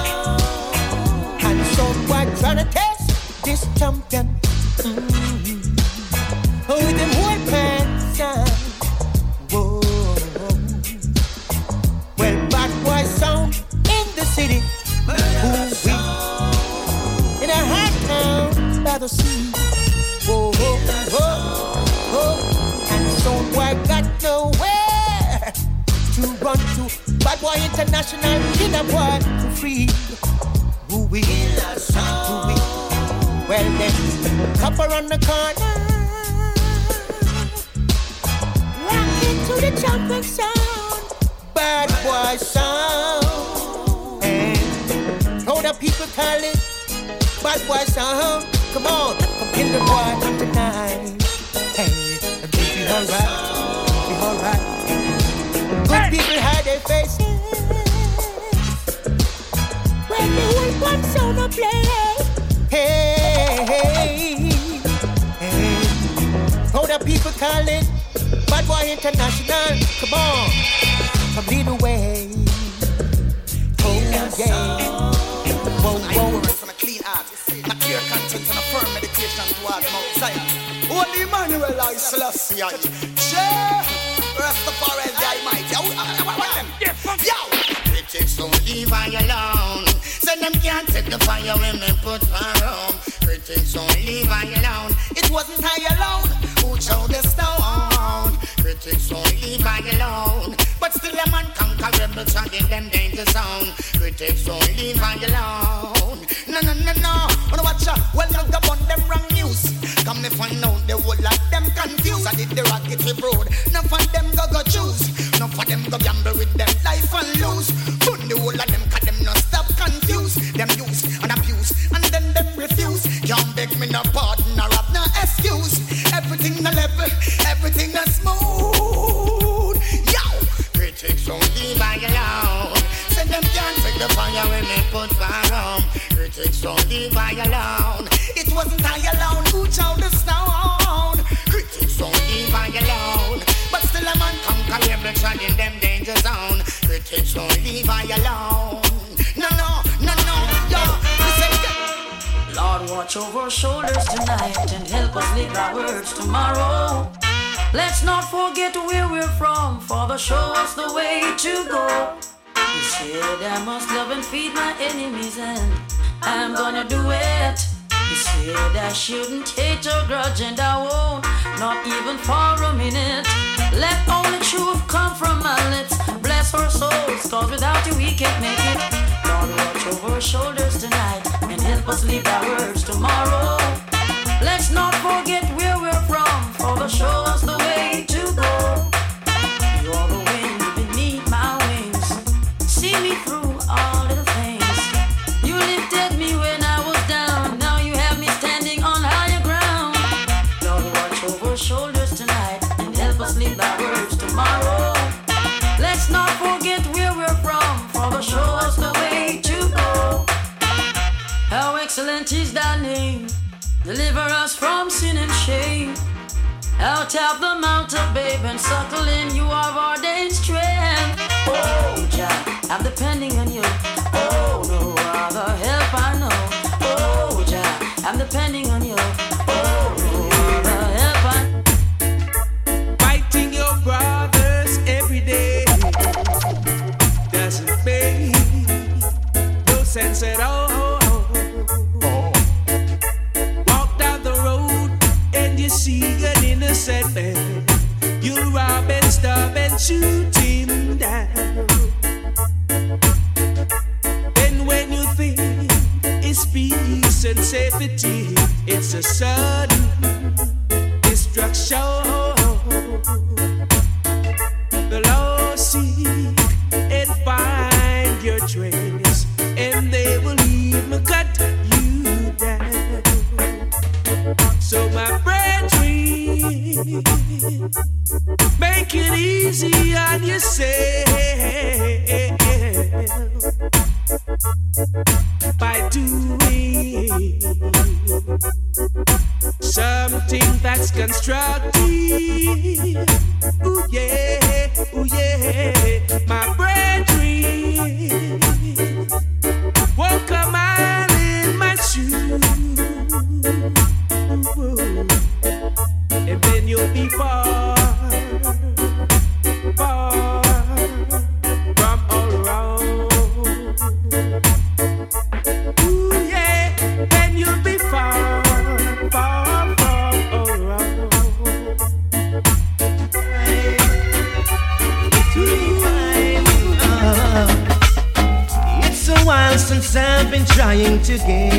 trying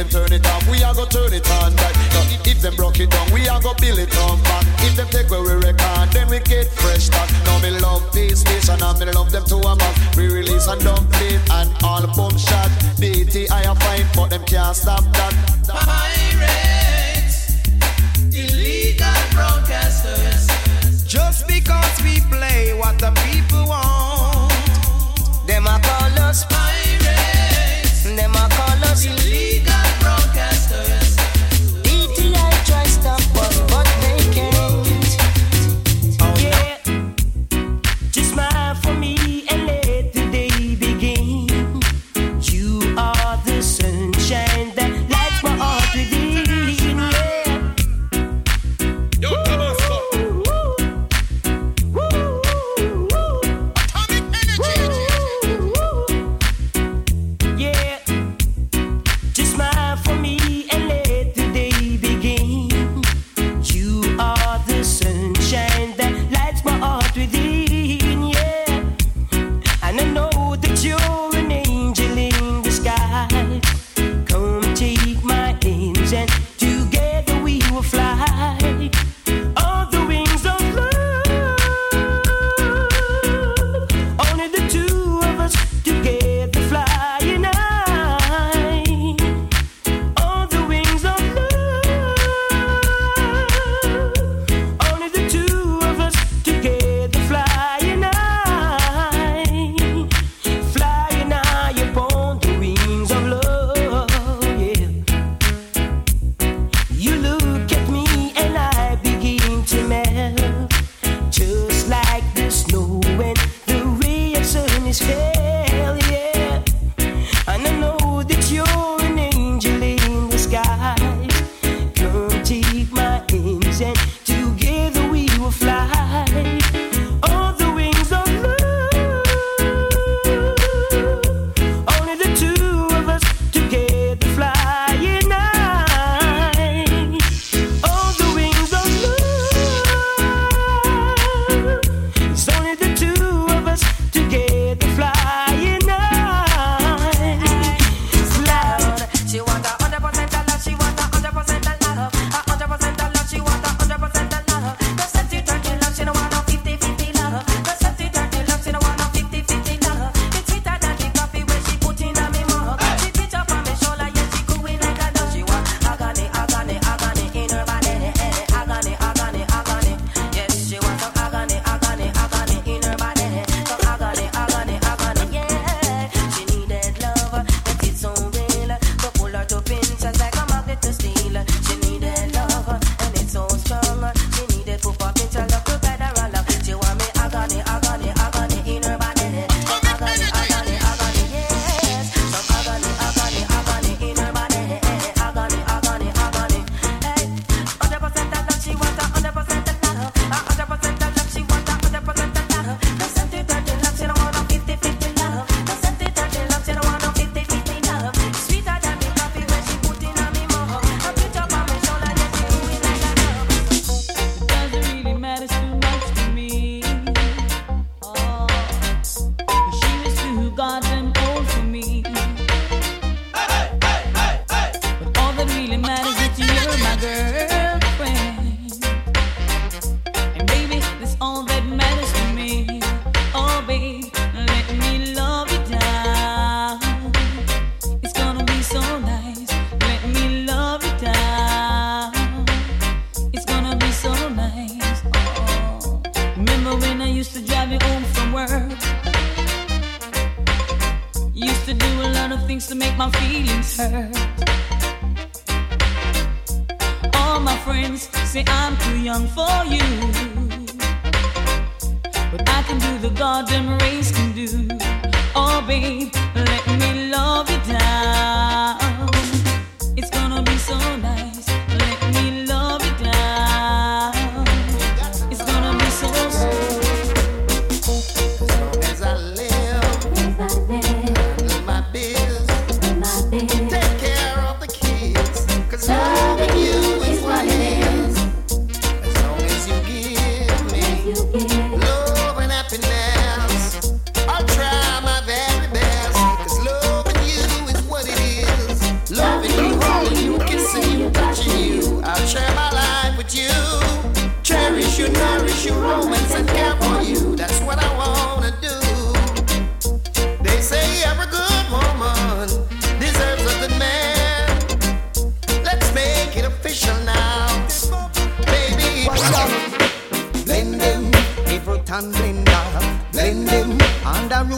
them turn it off, we are go turn it on back. No, if them broke it down, we are go build it on back. If them take where we record, then we get fresh stock. Now me love this station and me love them to a max. We release and dump it and all boom shot. DT I am fine, but them can't stop that. Pirates, illegal broadcasters. Just because we play what the people want, them a call us pirates. Them a call us illegal.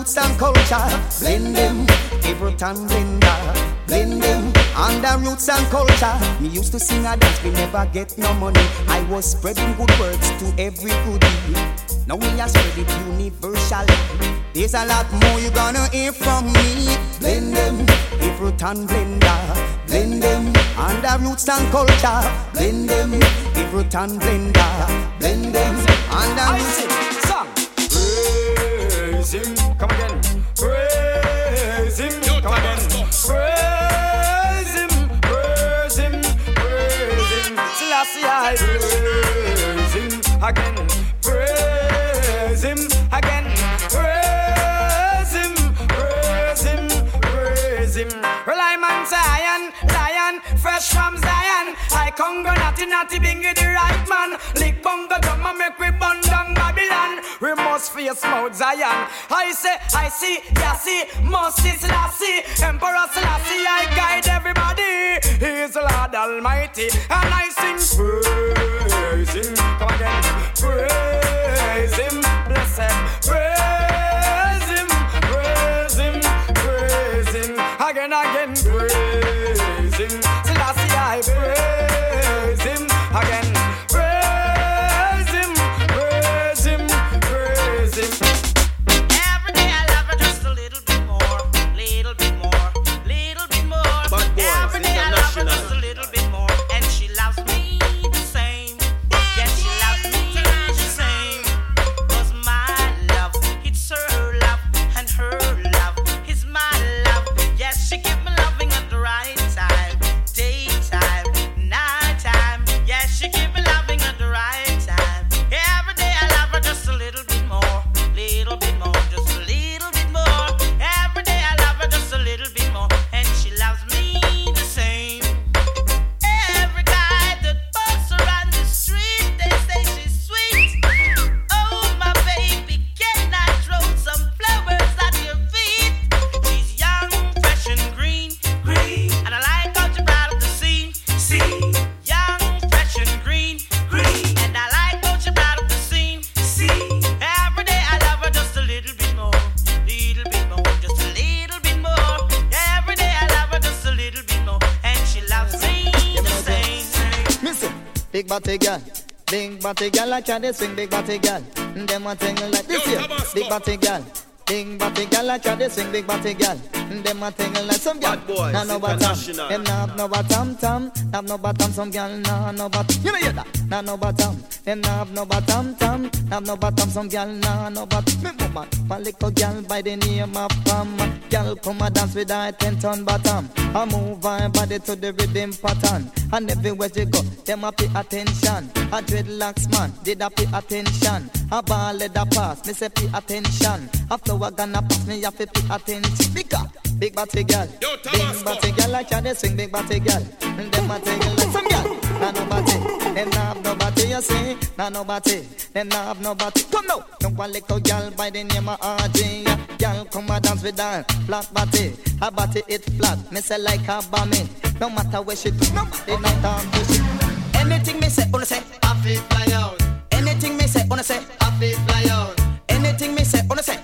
roots and culture. Blend them, every time blender. Blend them, under roots and culture. Me used to sing a dance, we never get no money. I was spreading good words to every goodie. Now we are spreading universally. There's a lot more you gonna hear from me. Blend them, every time blender. Blend them, under roots and culture. Blend them, every time blender. Blend them, under roots. Come again. Praise him. Come again. Praise him. Praise him. Praise him. Selassie, I praise him again. Praise him again. Praise him. Praise him. Praise him. Rely Zion, Zion, fresh from Zion. I come congo natty natty bingy the right man. Lick bongo drum and make we bond we must face Mount Zion. I say, I see, yeah, see, must see Selassie, Emperor Selassie. I guide everybody. He's Lord Almighty, and I sing praise Him. Come again, praise Him, bless him, praise. Body girl. Big body girl, like how they swing, big body girl. Mm, them a thing like this here, big body girl. Big body girl, like how they swing, big body girl. Mm, them a thing like some girl. boys, Nah no bottom, them nah have no bottom, tom. Have no bottom, some girl nah no bottom. You know hear that? Nah no bottom, them nah have no bottom, tom. Have no bottom, some girl nah no bottom. Me woman, one little girl by the name of Pam. Girl come a dance with her ten ton bottom. I move her body to the rhythm pattern. And everywhere she go, them a pay attention. A dreadlocks man, did a pay attention. A ball leather pass, me say pay attention. A flower gonna pass, me have to pay attention. Because big body girl, big body girl like how they swing, big body girl. And them a thing like some girl, nah no body. Them nah have no body, you see, nah no body. Them nah have no body. Come now, no one little girl by the name of RJ. Girl come a dance with her flat body. Her body it flat, me say like a bommy. No matter where she do, nobody not talk to she. Anything me say, wanna say, I feel fly out. Anything me say, wanna say, I feel fly out. Anything me say, wanna say,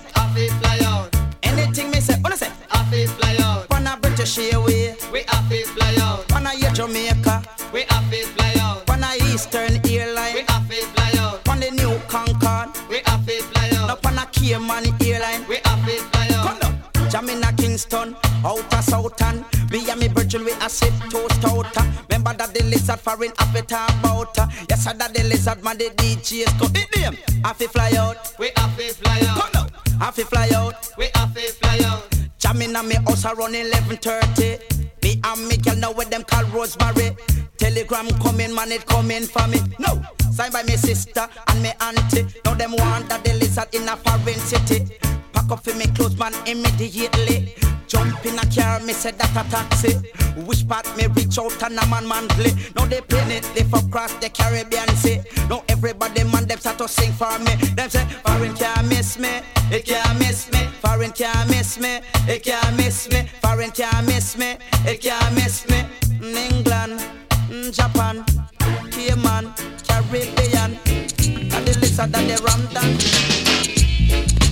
British Airways, we feel fly out. Wanna hear Jamaica, we I feel fly out. Wanna Eastern Airline, we I feel fly out. Wanna New Concorde, we I feel fly out. Now wanna Cayman Airline, we I feel fly out. Come now. Jamina Kingston, outer Southern. Me and me Virgin, we a sip toast outer. Remember that the lizard foreign have it about. her. Yes, I that the lizard man, the DJs go. Name, I fi fly out. We have to fly out. Come now, I fi fly out. We have to fly out. Jamina me house around 11:30. Me and me girl now with them call Rosemary. Telegram coming, man, it coming for me. No, signed by me sister and me auntie. Now them want that the lizard in a foreign city. Pack up for me clothes, man, immediately. Jump in a car, me say that a taxi. Which part me reach out and a man monthly. Now they plane it, live across the Caribbean Sea. Now everybody man them start to sing for me. Them say foreign can't miss me, it can't miss me. Foreign can't miss me, it can't miss me. Foreign can't miss me, it can't miss me. Mm, England, mm, Japan, Cayman, Caribbean. And the lizard and the ram dance.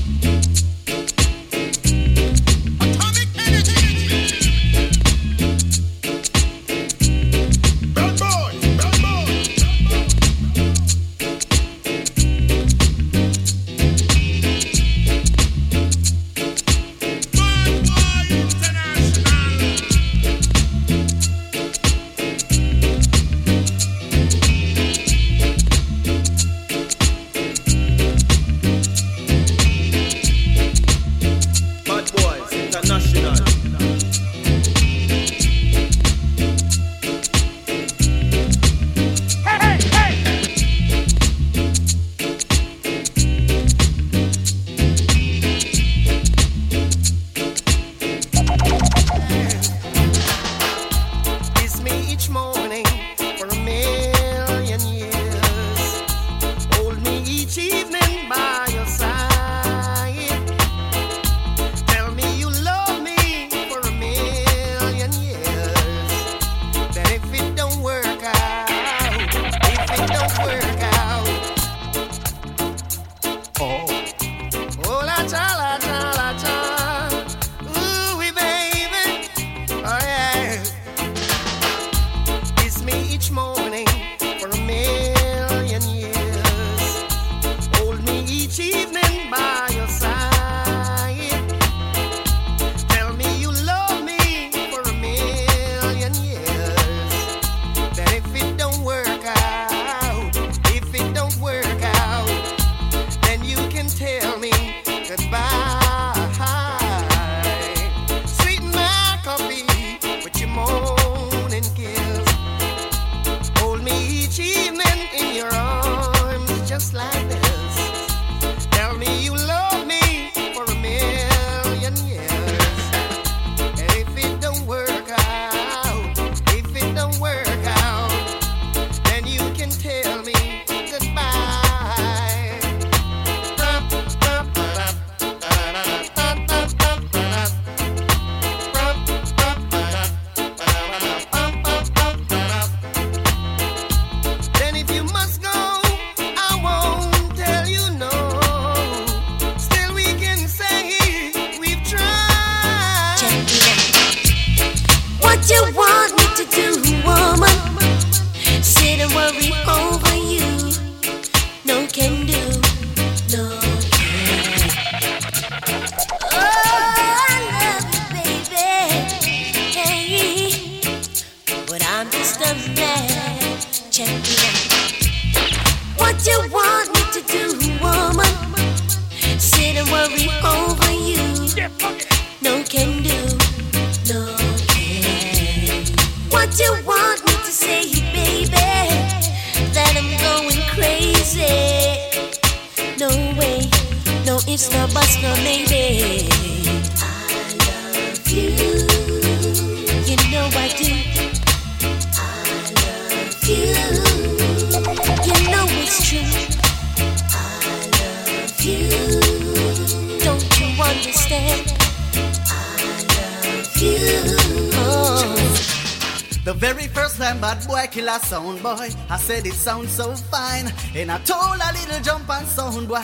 Boy, I said it sounds so fine. And I told a little jump and sound boy,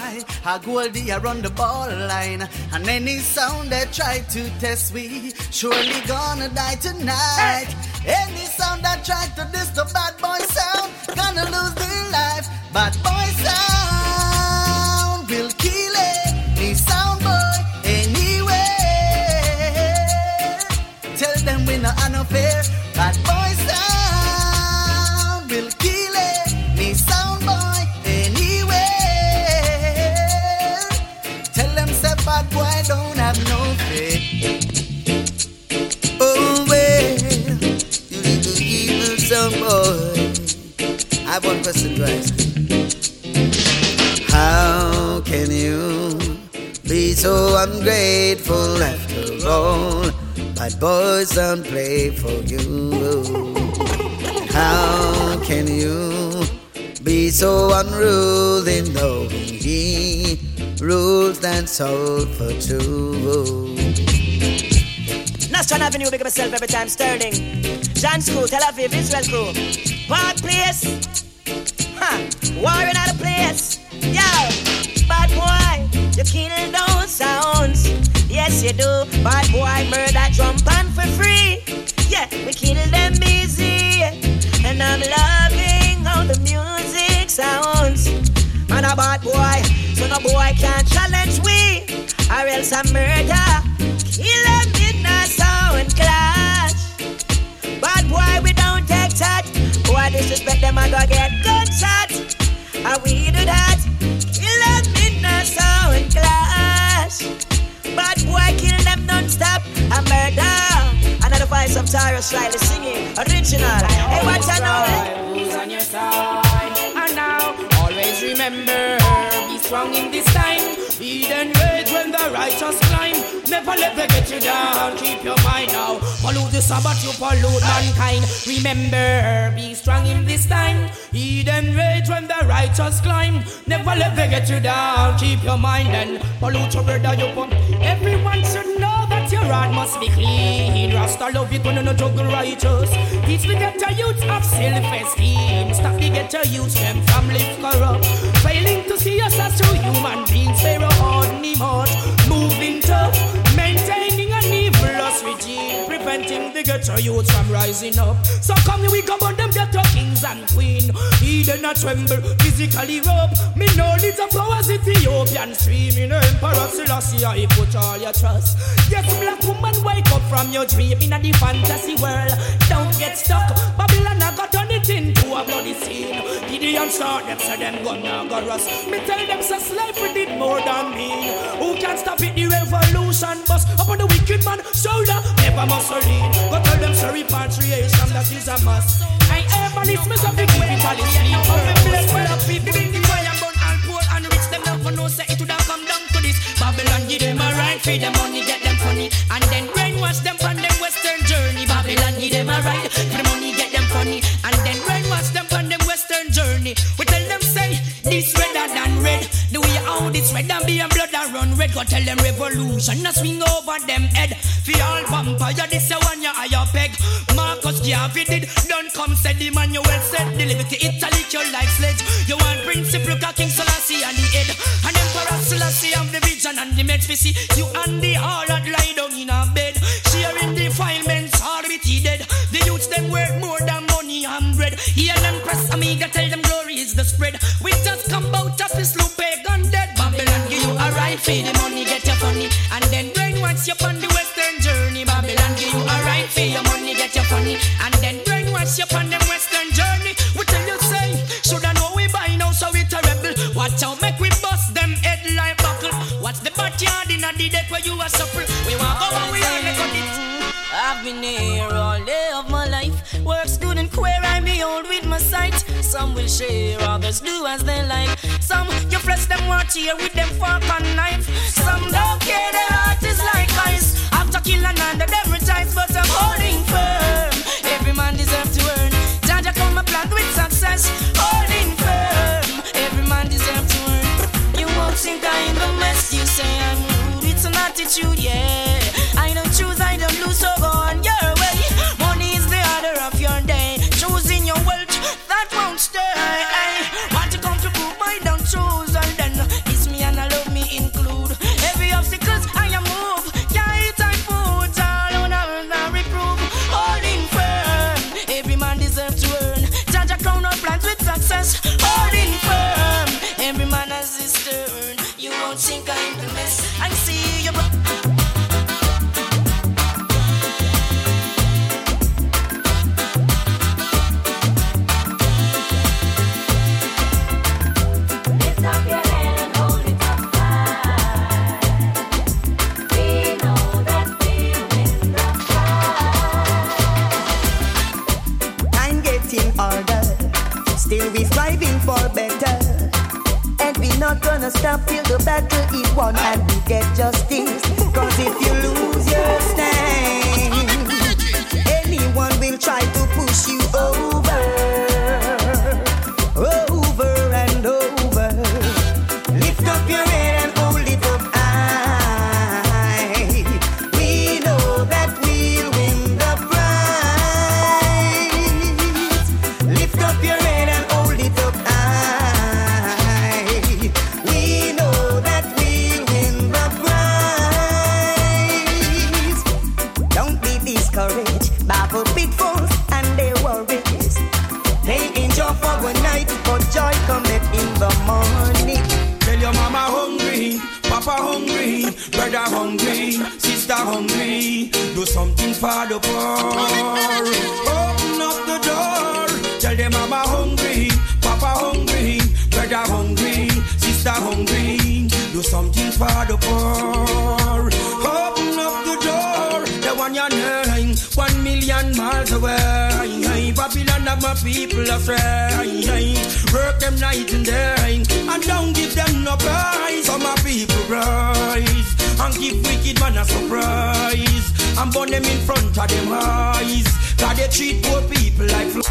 I Goldie around the ball line. And any sound that tried to test we, surely gonna die tonight. Any sound that tried to diss don't play for you. How can you be so unruly knowing he rules that soul for two? National Avenue, big up myself every time. Sterling, John's crew, Tel Aviv, Israel crew. Park place. Huh. War in other place. Never let them get you down. Keep your mind now. Pollute the Sabbath, you pollute mankind. Remember, be strong in this time. Eden rage when the righteous climb. Never let them get you down. Keep your mind and pollute your brother, you pump. Everyone should know that your heart must be clean. Rasta love it when you no juggle righteous. Teach the ghetto youth of self-esteem. Stop the ghetto youth them from live corrupt. Failing to see us as true human beings. Pharaoh on me heart. Moving tough. Maintaining regime. Preventing the ghetto youth from rising up. So come here we on them ghetto kings and queen. Eden not tremble. Physically rope. Me know little flowers Ethiopian stream. In Emperor Selassie I put all your trust. Yes, black woman, wake up from your dream in the fantasy world. Don't get stuck. Babylon I got turn into a bloody scene. Gideon start them, so them gonna go rust. Me tell them, so slavery did more than mean. Who can stop it? The revolution bust up on the wicked man shoulder. Never Mussolini. Go tell them, so repatriation that is a must. I herbalist, me some big capitalist. How me bless well up people. The fire, burn all poor and rich. Them never know say it would have come down to this. Babylon give them a right, feed them money, get them funny, and then brainwash them We tell them say this redder than red. The way how this red and be and blood and run red. Go tell them revolution, a swing over them head. For all vampire, this a one ya higher peg. Marcus Garvey did, don't come said the man you said. The liberty Italy you like sledge. You want principle King Selassie and the head. And Emperor Selassie have the vision and the meds we see. You and the harlot lie down in a bed. Sharing defilements, all with he dead. The youths them work more than money and bread. Heal and press amiga, tell them glory is the spread. We just come out of this loop, eh, pagan dead. Babylon give you a right fee, the money get you funny. And then brainwash you on the western journey. Babylon give you a right fee, your money get you funny. And then brainwash you on the western journey. We tell you say, should I know we buy now, so we terrible. Watch out, make we bust them head buckle. What's the backyard in the deck where you are supple? We want go and we are a been here all day of my life. Works good and queer, I behold with my sight. Some will share, others do as they like. Some you flesh them want tear with them fork and knife. Some don't care, their heart is like ice. After killing another, them rejoice, but I'm holding firm. Every man deserves to earn. Jah Jah come a plant with success, holding firm. Every man deserves to earn. You won't think I in the mess. You say I'm rude, it's an attitude, yeah. Stop till the battle is won and we get justice. Cause if you lose your stand, anyone will try to push you. Over brother hungry, sister hungry. Do something for the poor. Open up the door. Tell them mama hungry, papa hungry, brother hungry, sister hungry. Do something for the poor. Babylon have my people astray. Work them night and day, and don't give them no prize. So my people rise and give wicked man a surprise. And burn them in front of them eyes. Cause they treat poor people like fl-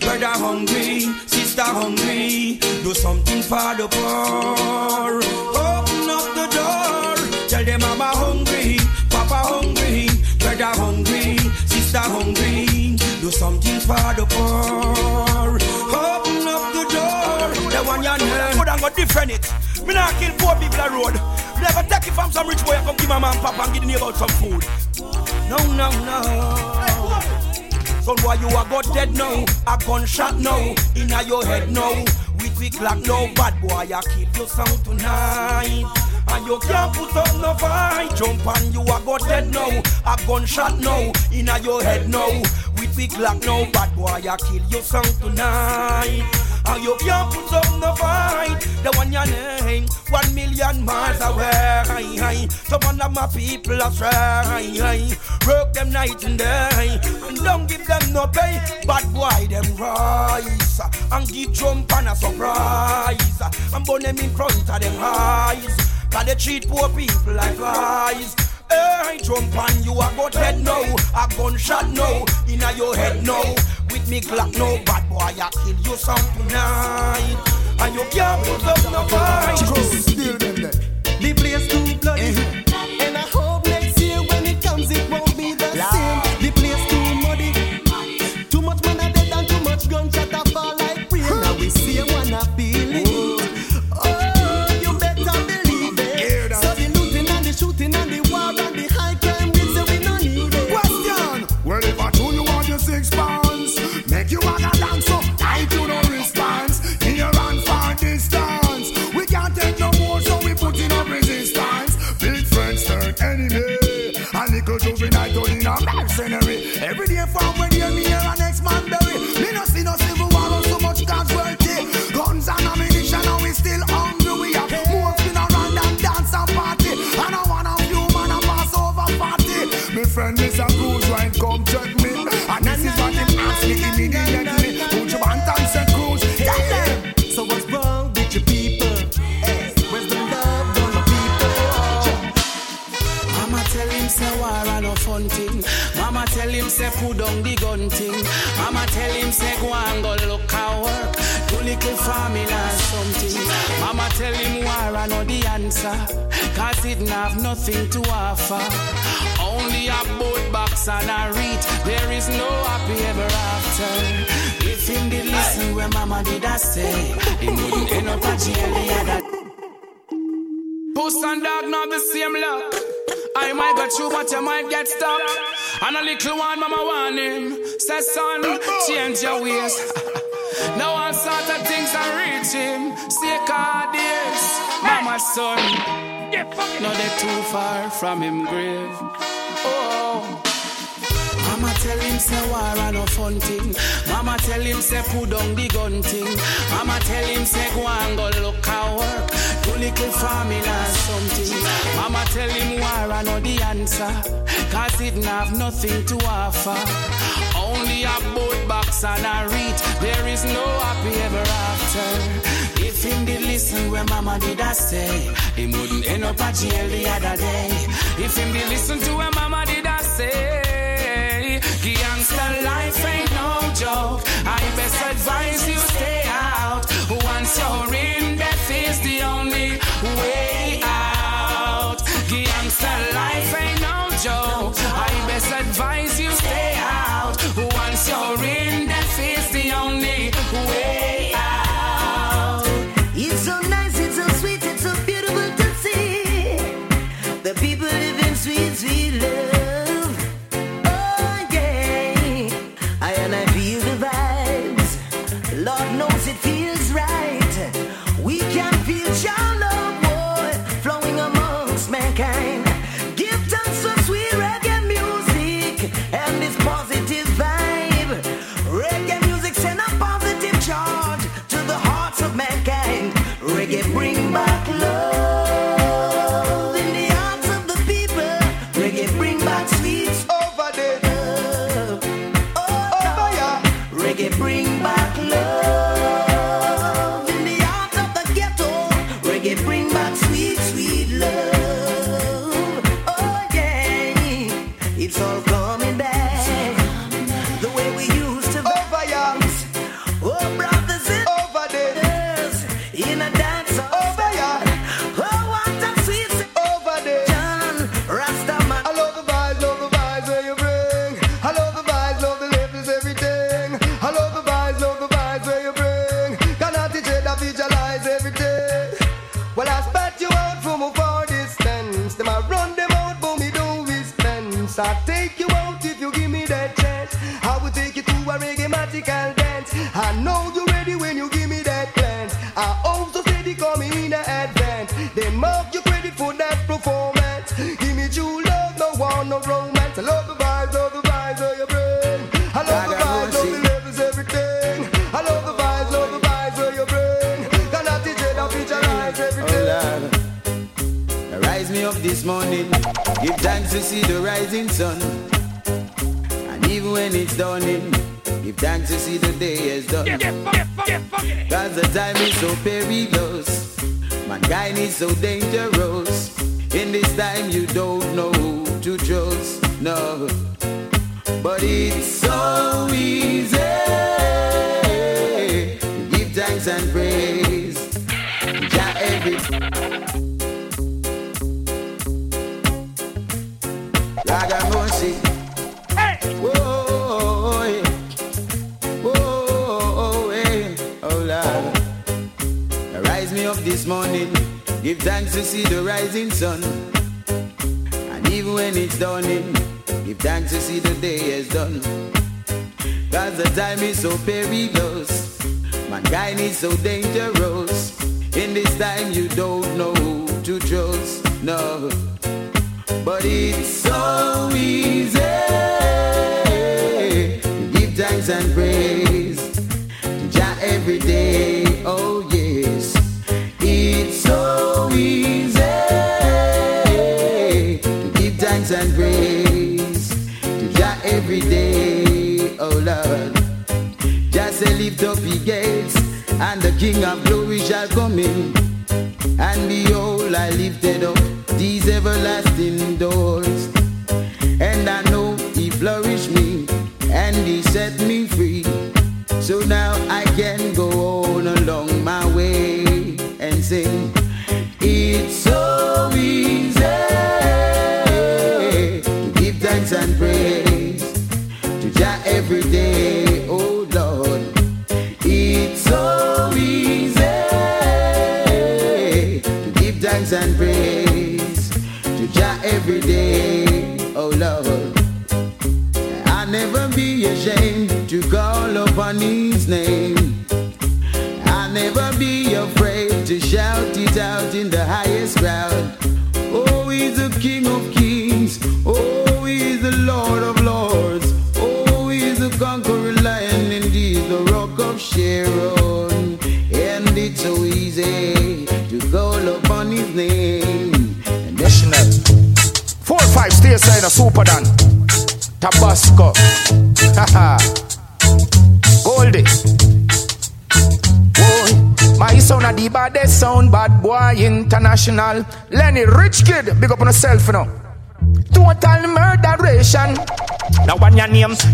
brother hungry, sister hungry. Do something for the poor. Open up the door. Tell them mama hungry, papa hungry, brother hungry, sister hungry. Do something for the poor. Open up the door. The one you know. Good and go different it. Me not kill poor people on road. Never take it from some rich boy. Come give my man papa and give the neighbor some food. No, no, no. Son you a got dead now. A gunshot now. Inna your head now. With we clock now. Bad boy, I kill your sound tonight. And you can't put up no fight. Jump and you a got dead now. A gunshot now. Inna your head now. With we clock now. Bad boy, I kill your sound tonight. And you can't put up no fight. The one your name, one million miles away. Some one of my people astray. Work them night and day. And don't give them no pay. Bad boy, them rise. And give jump and a surprise. And burn them in front of them eyes. Cause they treat poor people like flies. Hey, jump on you, I got dead now. A gunshot now, inna your head now. With me Glock now, bad boy, I kill you some tonight. And you can't put up no fight. The place too bloody. Eh. food on the gun thing. Tell him, say, go and go look how work. Do little farming or something. Mama tell him, war, I know the answer. Cause it have nothing to offer. Only a boat box and a reed. There is no happy ever after. If him did listen where mama did I say, he wouldn't end up at jail the other. Puss and dog not the same luck. I might get you, but you might get stuck. And a little one, mama warning. him. Say, son, change your ways. now all sorts of things are reaching. Sick ideas, mama son. Yeah, no, they too far from him grave. Oh him say war and no fun thing. Mama tell him say put down the gun thing. Mama tell him say go and go look at work. Do little farming or something. Mama tell him war and no the answer. Cause it have nothing to offer. Only a boat box and a reed. There is no happy ever after. If him did listen where mama did I say, he wouldn't end up at jail the other day. If him did listen to where mama did I say. Gangster life ain't no joke. I best advise you stay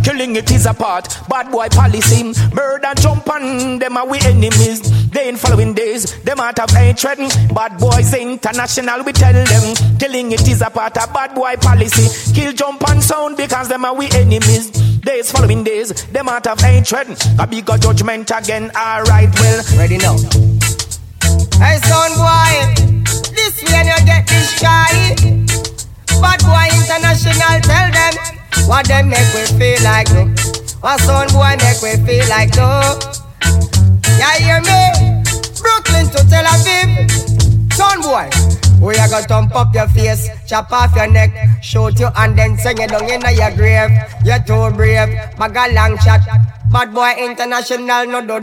killing it is a part. Bad boy policy, murder jump on them are we enemies. They in following days, them out of hatred. Bad boys international, we tell them, killing it is a part of bad boy policy. Kill jump and sound because them are we enemies. Days following days, them out of hatred. A bigger judgment again, alright, well. Ready now. Hey, son boy, this when you get this guy. Bad boy international, tell them what them make we feel like no. What son boy make we feel like no. Yeah, hear me? Brooklyn to Tel Aviv. Son boy, we are gonna thump up your face, chop off your neck, shoot you and then sing you down in your grave. You're too brave, bag a long shot. Bad boy international, no do